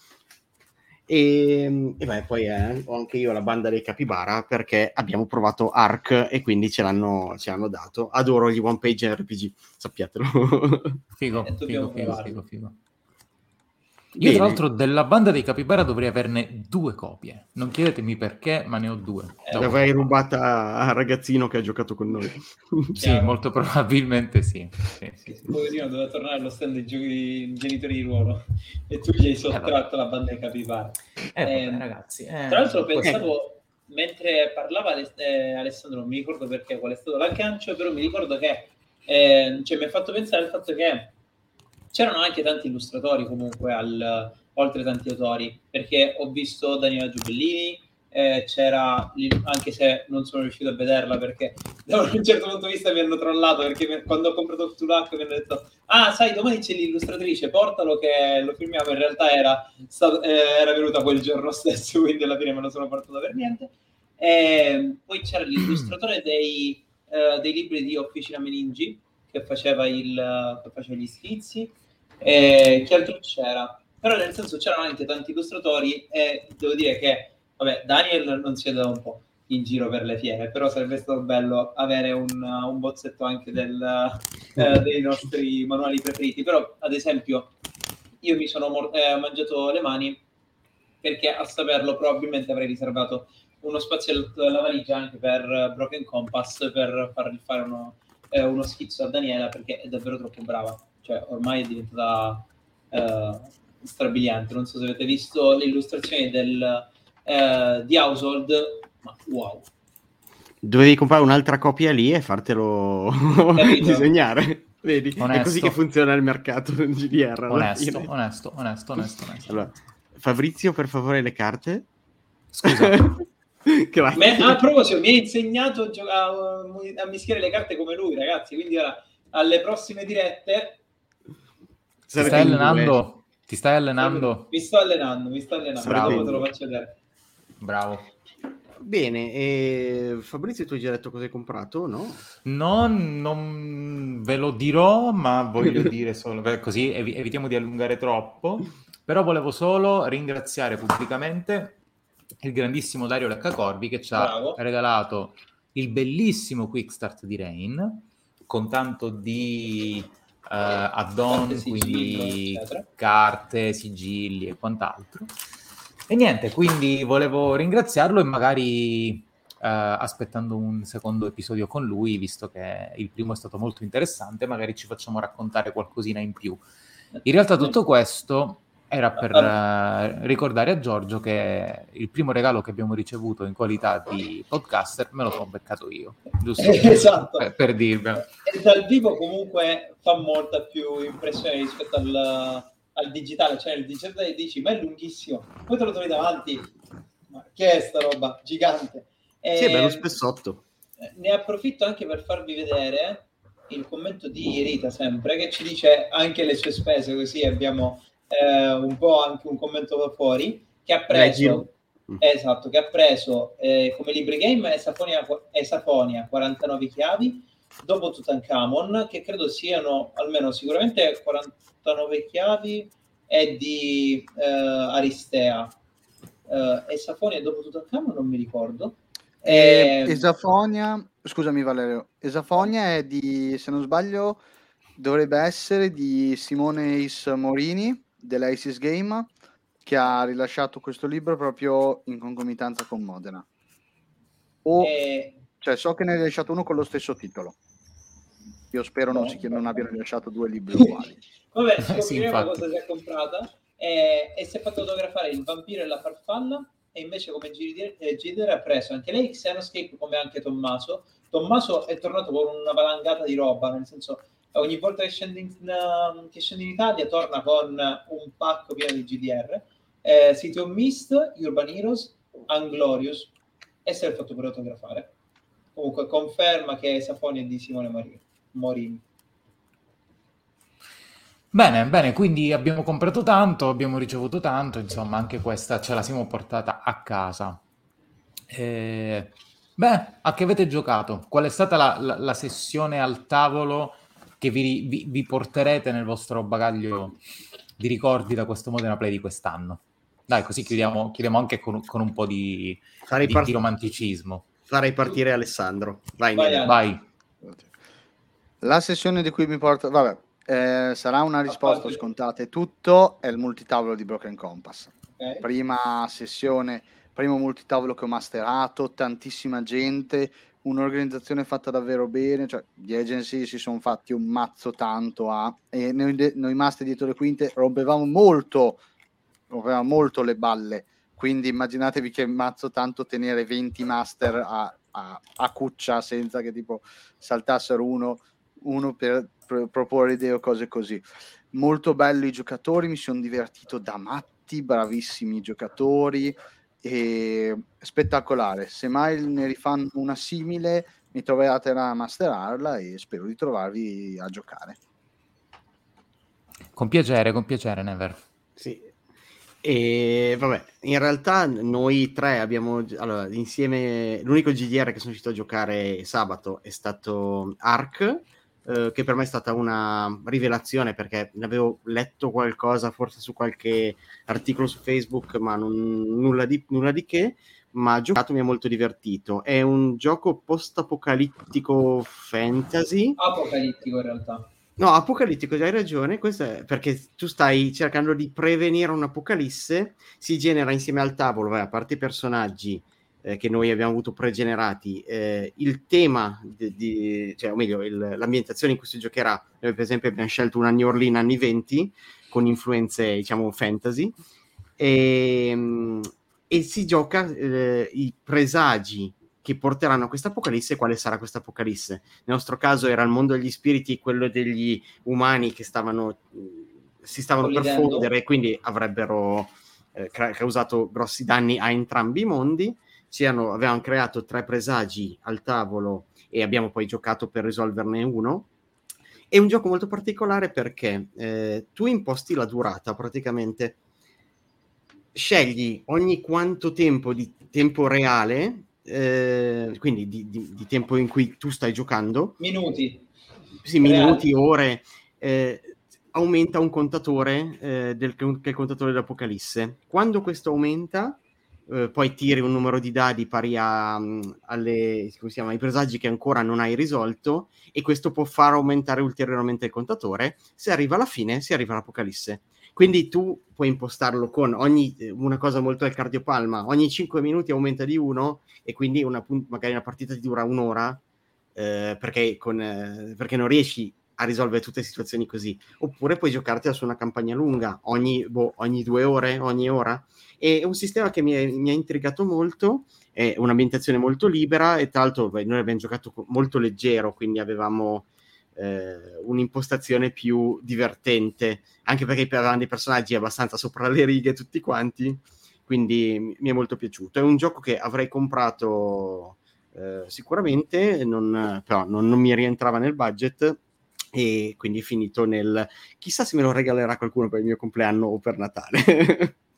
E, e beh, poi eh, ho anche io la banda dei Capibara perché abbiamo provato Ark e quindi ce l'hanno, ce l'hanno dato. Adoro gli one page RPG, sappiatelo. Figo, figo, figo, figo, figo. Io, Bene. tra l'altro, della banda dei Capibara dovrei averne due copie. Non chiedetemi perché, ma ne ho due. Eh, L'avrei rubata al ragazzino che ha giocato con noi. sì, molto probabilmente sì. sì, sì, sì. Poverino doveva tornare allo stand dei giochi genitori di ruolo e tu gli hai sottratto eh, la banda dei Capibara. Eh, eh, ragazzi. Eh, tra l'altro, pensavo mentre parlava eh, Alessandro, non mi ricordo perché qual è stato l'aggancio, però mi ricordo che eh, cioè, mi ha fatto pensare al fatto che c'erano anche tanti illustratori comunque, al, oltre tanti autori, perché ho visto Daniela Giubellini, eh, c'era, anche se non sono riuscito a vederla perché da un certo punto di vista mi hanno trollato perché mi, quando ho comprato Cthulhu mi hanno detto ah sai domani c'è l'illustratrice portalo che lo firmiamo in realtà era, stato, eh, era venuta quel giorno stesso quindi alla fine me lo sono portato per niente. E poi c'era l'illustratore dei, eh, dei libri di Officina Meningi che faceva, il, che faceva gli schizzi. E che altro c'era? Però nel senso c'erano anche tanti illustratori e devo dire che, vabbè, Daniel non si è dato un po' in giro per le fiere, però sarebbe stato bello avere un, un bozzetto anche del, eh, dei nostri manuali preferiti. Però, ad esempio, io mi sono mor- eh, mangiato le mani perché a saperlo probabilmente avrei riservato uno spazio alla valigia anche per Broken Compass per fargli fare uno, eh, uno schizzo a Daniela perché è davvero troppo brava. Cioè, ormai è diventata eh, strabiliante. Non so se avete visto le illustrazioni del, eh, di Household, ma wow. Dovevi comprare un'altra copia lì e fartelo disegnare. Vedi? Onesto. È così che funziona il mercato in GDR. Onesto, onesto, onesto, onesto, onesto. Allora, Fabrizio, per favore, le carte. Scusa. Me, a proposito, mi ha insegnato a, giocare, a, mischiare le carte come lui, ragazzi. Quindi ora alle prossime dirette. Ti stai allenando? Ti stai allenando? Mi sto allenando, mi sto allenando. Bravo. Dopo te lo faccio vedere. Bravo. Bene, e Fabrizio, tu hai già detto cosa hai comprato, no? No, non ve lo dirò, ma voglio dire solo così evitiamo di allungare troppo. Però volevo solo ringraziare pubblicamente il grandissimo Dario Leccacorvi che ci ha Bravo. regalato il bellissimo Quick Start di Rain con tanto di uh, add-on, quindi carte, sigilli e quant'altro. E niente, quindi volevo ringraziarlo e magari uh, aspettando un secondo episodio con lui, visto che il primo è stato molto interessante, magari ci facciamo raccontare qualcosina in più. In realtà tutto questo era per uh, ricordare a Giorgio che il primo regalo che abbiamo ricevuto in qualità di podcaster me lo sono beccato io, giusto? esatto. Per, per dirvelo. E dal vivo comunque fa molta più impressione rispetto al, al digitale, cioè il digitale dici ma è lunghissimo, poi te lo trovi davanti, ma che è sta roba gigante? E, sì, è bello spessotto. Ne approfitto anche per farvi vedere il commento di Rita sempre che ci dice anche le sue spese così abbiamo eh, un po' anche un commento da fuori, che ha preso, mm. esatto, che ha preso eh, come libri game Esafonia, Esafonia 49 chiavi, dopo Tutankhamon, che credo siano almeno sicuramente 49 chiavi e di eh, Aristea, uh, Esafonia dopo Tutankhamon non mi ricordo. Eh, Esafonia, scusami Valerio, Esafonia è di, se non sbaglio, dovrebbe essere di Simone Is Morini dell'Isis Game che ha rilasciato questo libro proprio in concomitanza con Modena. O, eh, cioè, so che ne ha rilasciato uno con lo stesso titolo. Io spero non, si, non abbiano rilasciato due libri uguali. Vabbè, scopriremo sì, cosa si è comprata. E, e si è fatto fotografare il vampiro e la farfalla e invece come Gider ha preso anche lei Xenoscape come anche Tommaso. Tommaso è tornato con una valangata di roba, nel senso ogni volta che scende in, che scende in Italia torna con un pacco pieno di GDR. Eh, City Mist, Urban Heroes, Unglorious e si è fatto pure fotografare. Comunque conferma che Safoni è di Simone. Morini. Bene, bene, quindi abbiamo comprato tanto, abbiamo ricevuto tanto, insomma, anche questa ce la siamo portata a casa. Eh, beh, a che avete giocato? Qual è stata la, la, la sessione al tavolo che vi, vi, vi, porterete nel vostro bagaglio di ricordi da questo Modena Play di quest'anno? Dai, così chiudiamo, chiudiamo anche con, con, un po' di, di, part- di, romanticismo. Farei partire Alessandro. Vai, vai. vai. La sessione di cui mi porto... Vabbè, eh, sarà una risposta scontata e tutto, è il multitavolo di Broken Compass. Okay. Prima sessione, primo multitavolo che ho masterato, tantissima gente, un'organizzazione fatta davvero bene, cioè gli agency si sono fatti un mazzo tanto a... e noi, noi master dietro le quinte rompevamo molto, rompevamo molto le balle, quindi immaginatevi che mazzo tanto tenere 20 master a, a, a cuccia senza che tipo saltassero uno, uno per proporre idee o cose così. Molto belli i giocatori, mi sono divertito da matti, bravissimi giocatori e spettacolare. Se mai ne rifanno una simile, mi troverete a masterarla e spero di trovarvi a giocare. Con piacere, con piacere, Never. Sì. E vabbè, in realtà noi tre abbiamo allora, insieme l'unico GDR che sono riuscito a giocare sabato è stato Ark eh, che per me è stata una rivelazione perché ne avevo letto qualcosa forse su qualche articolo su Facebook, ma non, nulla, di, nulla di che. Ma giocato mi ha molto divertito. È un gioco post-apocalittico fantasy. Apocalittico in realtà. No, apocalittico, hai ragione, questo è perché tu stai cercando di prevenire un'apocalisse, si genera insieme al tavolo, vai, a parte i personaggi, eh, che noi abbiamo avuto pregenerati, eh, il tema, di, di, cioè, o meglio, il, l'ambientazione in cui si giocherà, noi per esempio abbiamo scelto una New Orleans anni 20 con influenze, diciamo, fantasy, e, ehm, e si gioca eh, i presagi che porteranno a questa apocalisse e quale sarà questa apocalisse. Nel nostro caso era il mondo degli spiriti quello degli umani che stavano, si stavano per fondere e quindi avrebbero eh, causato grossi danni a entrambi i mondi c'erano, avevamo creato tre presagi al tavolo e abbiamo poi giocato per risolverne uno. È un gioco molto particolare perché eh, tu imposti la durata praticamente, scegli ogni quanto tempo di tempo reale, eh, quindi di, di, di, tempo in cui tu stai giocando. Minuti. Sì, minuti, ore. Eh, aumenta un contatore eh, del, che è il contatore dell'Apocalisse. Quando questo aumenta, eh, poi tiri un numero di dadi pari a, um, alle, chiama, ai presagi che ancora non hai risolto e questo può far aumentare ulteriormente il contatore. Se arriva alla fine, si arriva all'apocalisse. Quindi tu puoi impostarlo con ogni, una cosa molto al cardiopalma, ogni 5 minuti aumenta di uno e quindi una, magari una partita ti dura un'ora eh, perché, con, eh, perché non riesci a risolvere tutte le situazioni così. Oppure puoi giocartela su una campagna lunga, ogni, boh, ogni due ore, ogni ora. È un sistema che mi, è, mi ha intrigato molto, è un'ambientazione molto libera e tra l'altro noi abbiamo giocato molto leggero, quindi avevamo eh, un'impostazione più divertente, anche perché avevamo dei personaggi abbastanza sopra le righe tutti quanti, quindi mi è molto piaciuto. È un gioco che avrei comprato eh, sicuramente, non, però non, non mi rientrava nel budget e quindi è finito nel chissà se me lo regalerà qualcuno per il mio compleanno o per Natale.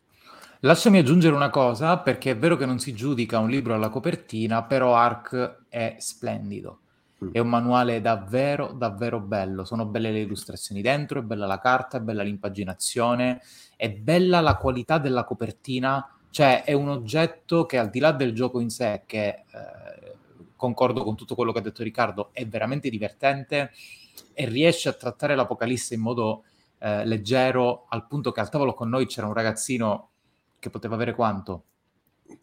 Lasciami aggiungere una cosa, perché è vero che non si giudica un libro alla copertina, però Ark è splendido. Mm. È un manuale davvero, davvero bello. Sono belle le illustrazioni dentro, è bella la carta, è bella l'impaginazione, è bella la qualità della copertina Cioè è un oggetto che al di là del gioco in sé, che eh, concordo con tutto quello che ha detto Riccardo, è veramente divertente e riesce a trattare l'Apocalisse in modo eh, leggero, al punto che al tavolo con noi c'era un ragazzino che poteva avere quanto?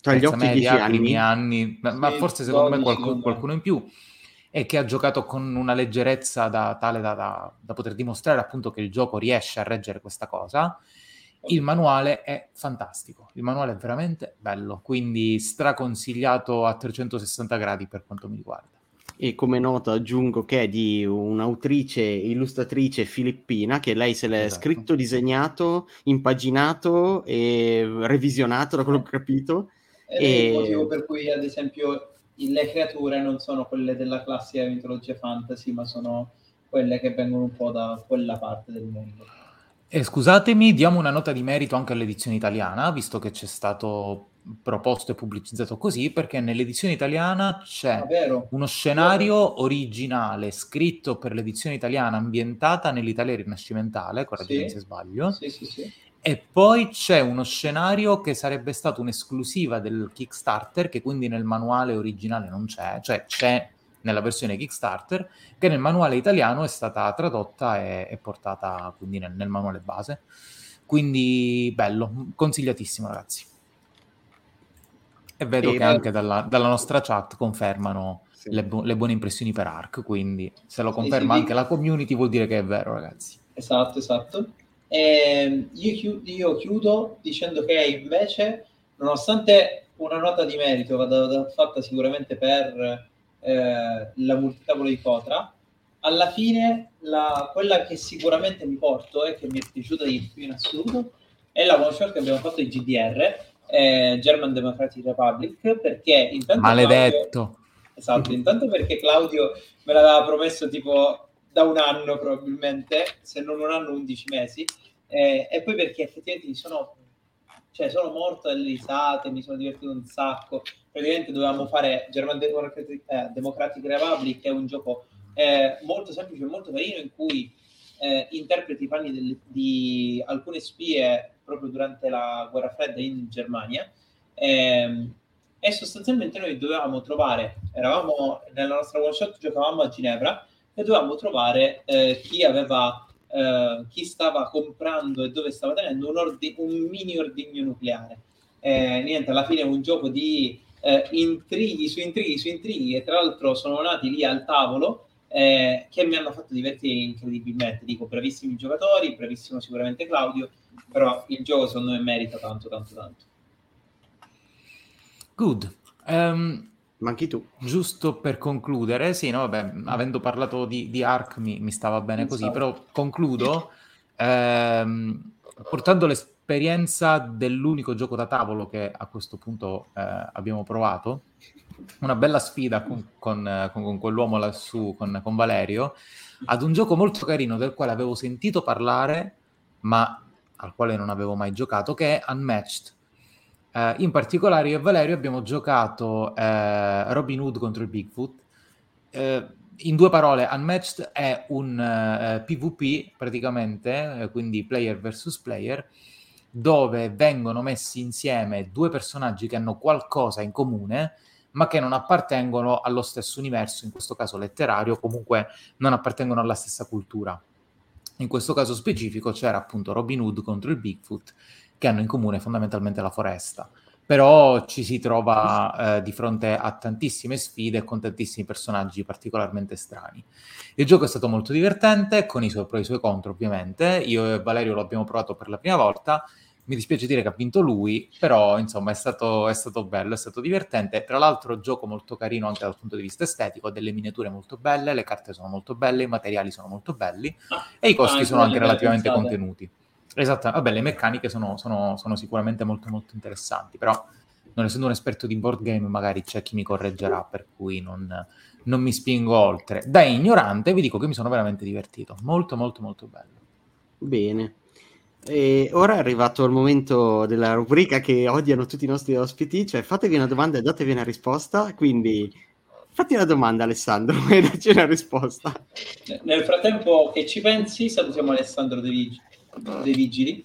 Tra gli 8 media, e 10 anni. anni ma, ma, forse secondo me qualcuno, qualcuno in più e che ha giocato con una leggerezza da, tale da, da, da, poter dimostrare appunto che il gioco riesce a reggere questa cosa. Il manuale è fantastico, il manuale è veramente bello, quindi straconsigliato a 360 gradi per quanto mi riguarda. E come nota aggiungo che è di un'autrice, illustratrice filippina, che lei se l'è esatto. scritto, disegnato, impaginato e revisionato, da quello che ho capito. E... il motivo per cui, ad esempio, le creature non sono quelle della classica mitologia fantasy, ma sono quelle che vengono un po' da quella parte del mondo. E scusatemi, diamo una nota di merito anche all'edizione italiana, visto che c'è stato proposto e pubblicizzato così, perché nell'edizione italiana c'è ah, uno scenario originale scritto per l'edizione italiana ambientata nell'Italia rinascimentale, correggimi sì. se sbaglio. Sì, sì, sì. E poi c'è uno scenario che sarebbe stato un'esclusiva del Kickstarter, che quindi nel manuale originale non c'è, cioè c'è nella versione Kickstarter, che nel manuale italiano è stata tradotta e, e portata quindi nel, nel, manuale base. Quindi bello, consigliatissimo ragazzi. E vedo e che beh... anche dalla, dalla, nostra chat confermano sì. le, bu- le, buone impressioni per Ark, quindi se lo conferma sì, sì, anche la community vuol dire che è vero ragazzi. Esatto, esatto. E io, chiudo, io chiudo dicendo che invece, nonostante una nota di merito vada fatta sicuramente per eh, la multitavolo di Cotra, alla fine la, quella che sicuramente mi porto e che mi è piaciuta di più in assoluto è la one shot che abbiamo fatto di GDR, eh, German Democratic Republic, perché intanto... Maledetto! Claudio, esatto, intanto perché Claudio me l'aveva promesso tipo da un anno probabilmente, se non un anno, 11 mesi, eh, e poi perché effettivamente mi sono cioè sono morto dalle risate, mi sono divertito un sacco. Praticamente dovevamo fare German Democratic, eh, Democratic Republic, che è un gioco eh, molto semplice e molto carino in cui eh, interpreti i panni del, di alcune spie proprio durante la guerra fredda in Germania. Ehm, e sostanzialmente noi dovevamo trovare, eravamo nella nostra one shot, giocavamo a Ginevra e dovevamo trovare eh, chi aveva eh, chi stava comprando e dove stava tenendo un, ordi- un mini ordigno nucleare. Eh, niente, alla fine è un gioco di eh, intrighi su intrighi su intrighi e tra l'altro sono nati lì al tavolo eh, che mi hanno fatto divertire incredibilmente. Dico, bravissimi giocatori, bravissimo sicuramente Claudio, però il gioco secondo me merita tanto, tanto, tanto. Good. Um, Manchi tu. Giusto per concludere, sì, no, vabbè, avendo parlato di, di Ark mi, mi, stava bene così, so. però concludo ehm, portando l'esperienza dell'unico gioco da tavolo che a questo punto eh, abbiamo provato, una bella sfida con, con, con, quell'uomo lassù, con, con Valerio, ad un gioco molto carino del quale avevo sentito parlare, ma al quale non avevo mai giocato, che è Unmatched Uh, in particolare io e Valerio abbiamo giocato uh, Robin Hood contro il Bigfoot. Uh, in due parole, Unmatched è un PvP praticamente, quindi player versus player, dove vengono messi insieme due personaggi che hanno qualcosa in comune, ma che non appartengono allo stesso universo, in questo caso letterario, comunque non appartengono alla stessa cultura. In questo caso specifico c'era appunto Robin Hood contro il Bigfoot che hanno in comune fondamentalmente la foresta. Però ci si trova eh, di fronte a tantissime sfide con tantissimi personaggi particolarmente strani. Il gioco è stato molto divertente, con i suoi pro e i suoi contro ovviamente. Io e Valerio lo abbiamo provato per la prima volta. Mi dispiace dire che ha vinto lui, però insomma è stato, è stato bello, è stato divertente. Tra l'altro gioco molto carino anche dal punto di vista estetico, delle miniature molto belle, le carte sono molto belle, i materiali sono molto belli ah, e i costi ah, sono anche relativamente pensate. contenuti. Esatto, vabbè, le meccaniche sono, sono, sono, sicuramente molto molto interessanti, però non essendo un esperto di board game magari c'è chi mi correggerà, per cui non, non mi spingo oltre. Da ignorante vi dico che mi sono veramente divertito, molto molto molto bello. Bene. E ora è arrivato il momento della rubrica che odiano tutti i nostri ospiti, cioè fatevi una domanda e datevi una risposta, quindi fatti una domanda Alessandro e dacci una risposta. Nel frattempo che ci pensi salutiamo Alessandro De Vigi dei vigili.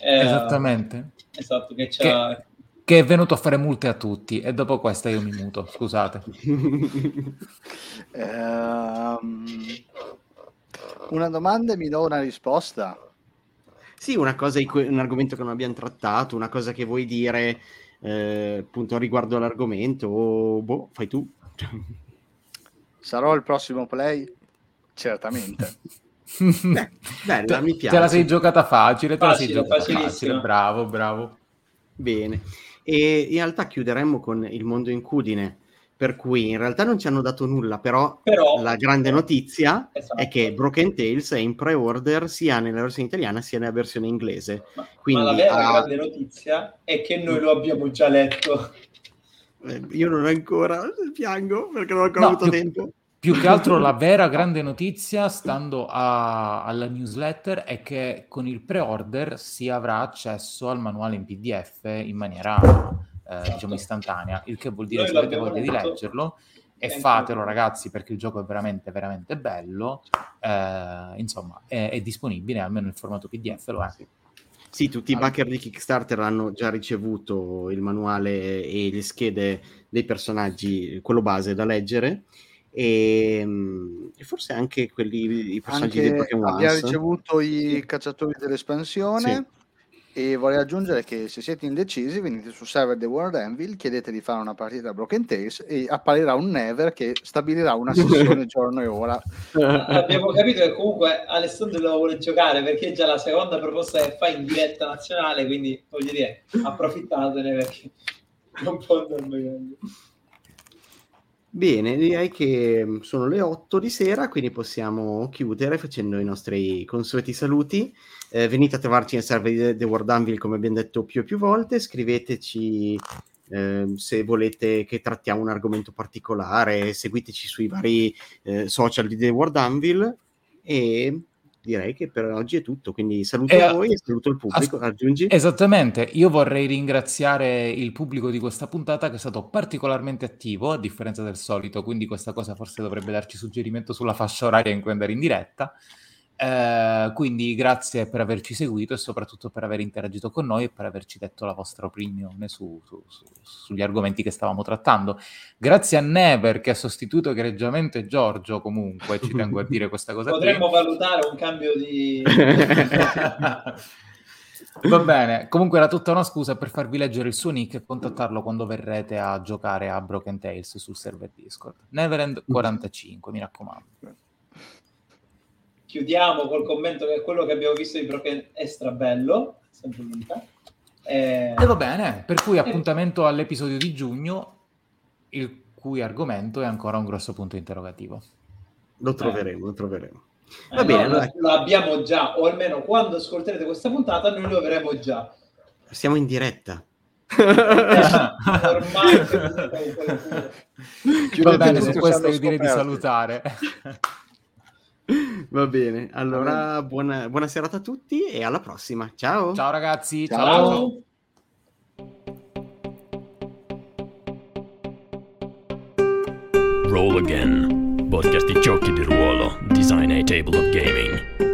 Eh, Esattamente. Esatto, che, che, che è venuto a fare multe a tutti e dopo questa io mi muto, scusate. um, una domanda e mi do una risposta. Sì, una cosa, un argomento che non abbiamo trattato, una cosa che vuoi dire eh, appunto riguardo l'argomento, o boh, fai tu. Sarò il prossimo play? Certamente. Beh, bella, mi piace. Te la sei giocata facile, te facile, la sei giocata facile, bravo, bravo. Bene, e in realtà chiuderemmo con il mondo incudine, per cui in realtà non ci hanno dato nulla, però, però la grande notizia esatto. è che Broken Tales è in pre-order sia nella versione italiana sia nella versione inglese. Ma, Quindi, ma la vera ha... grande notizia è che noi lo abbiamo già letto. Eh, io non ancora, piango perché non ho ancora no, avuto più, tempo. Più che altro la vera grande notizia, stando a, alla newsletter, è che con il pre-order si avrà accesso al manuale in PDF in maniera eh, diciamo istantanea, il che vuol dire che se avete voglia di leggerlo e fatelo ragazzi perché il gioco è veramente veramente bello, eh, insomma è, è, disponibile almeno in formato PDF lo è. Sì, tutti i backer di Kickstarter hanno già ricevuto il manuale e le schede dei personaggi, quello base da leggere. E, ehm, e forse anche quelli i personaggi anche dei Pokémon abbiamo ricevuto i cacciatori dell'espansione. Sì. E vorrei aggiungere che se siete indecisi venite sul server The World Anvil chiedete di fare una partita a Broken Tales e apparirà un Never che stabilirà una sessione giorno e ora abbiamo capito che comunque Alessandro lo vuole giocare perché è già la seconda proposta che fa in diretta nazionale quindi voglio dire approfittatene perché non può andare meglio Bene, direi che mm, sono le 8 di sera, quindi possiamo chiudere facendo i nostri consueti saluti. Eh, venite a trovarci nel server di The World Anvil, come abbiamo detto più e più volte. Scriveteci eh, se volete che trattiamo un argomento particolare, seguiteci sui vari eh, social di The World Anvil e direi che per oggi è tutto. Quindi saluto e, voi e saluto il pubblico. As- Aggiungi? Esattamente, io vorrei ringraziare il pubblico di questa puntata che è stato particolarmente attivo, a differenza del solito, quindi questa cosa forse dovrebbe darci suggerimento sulla fascia oraria in cui andare in diretta. Eh, quindi grazie per averci seguito e soprattutto per aver interagito con noi e per averci detto la vostra opinione su, su, su, sugli argomenti che stavamo trattando. Grazie a Never che ha sostituito egregiamente Giorgio comunque, ci tengo a dire questa cosa. Potremmo qui. valutare un cambio di... Va bene, comunque era tutta una scusa per farvi leggere il suo nick e contattarlo quando verrete a giocare a Broken Tales sul server Discord. Neverend45, mi raccomando chiudiamo col commento che quello che abbiamo visto di Broken è strabello, sempre l'unica. Eh... E va bene, per cui appuntamento all'episodio di giugno, il cui argomento è ancora un grosso punto interrogativo. Lo troveremo, eh. lo troveremo. Eh, va eh, bene, no, lo abbiamo già, o almeno quando ascolterete questa puntata noi lo avremo già. Siamo in diretta. Ormai va bene, su questo io direi di salutare. Va bene, allora buona, buona, serata a tutti e alla prossima. Ciao. Ciao ragazzi. Ciao. ciao. Roll Again, podcast di giochi di ruolo, design a table of gaming.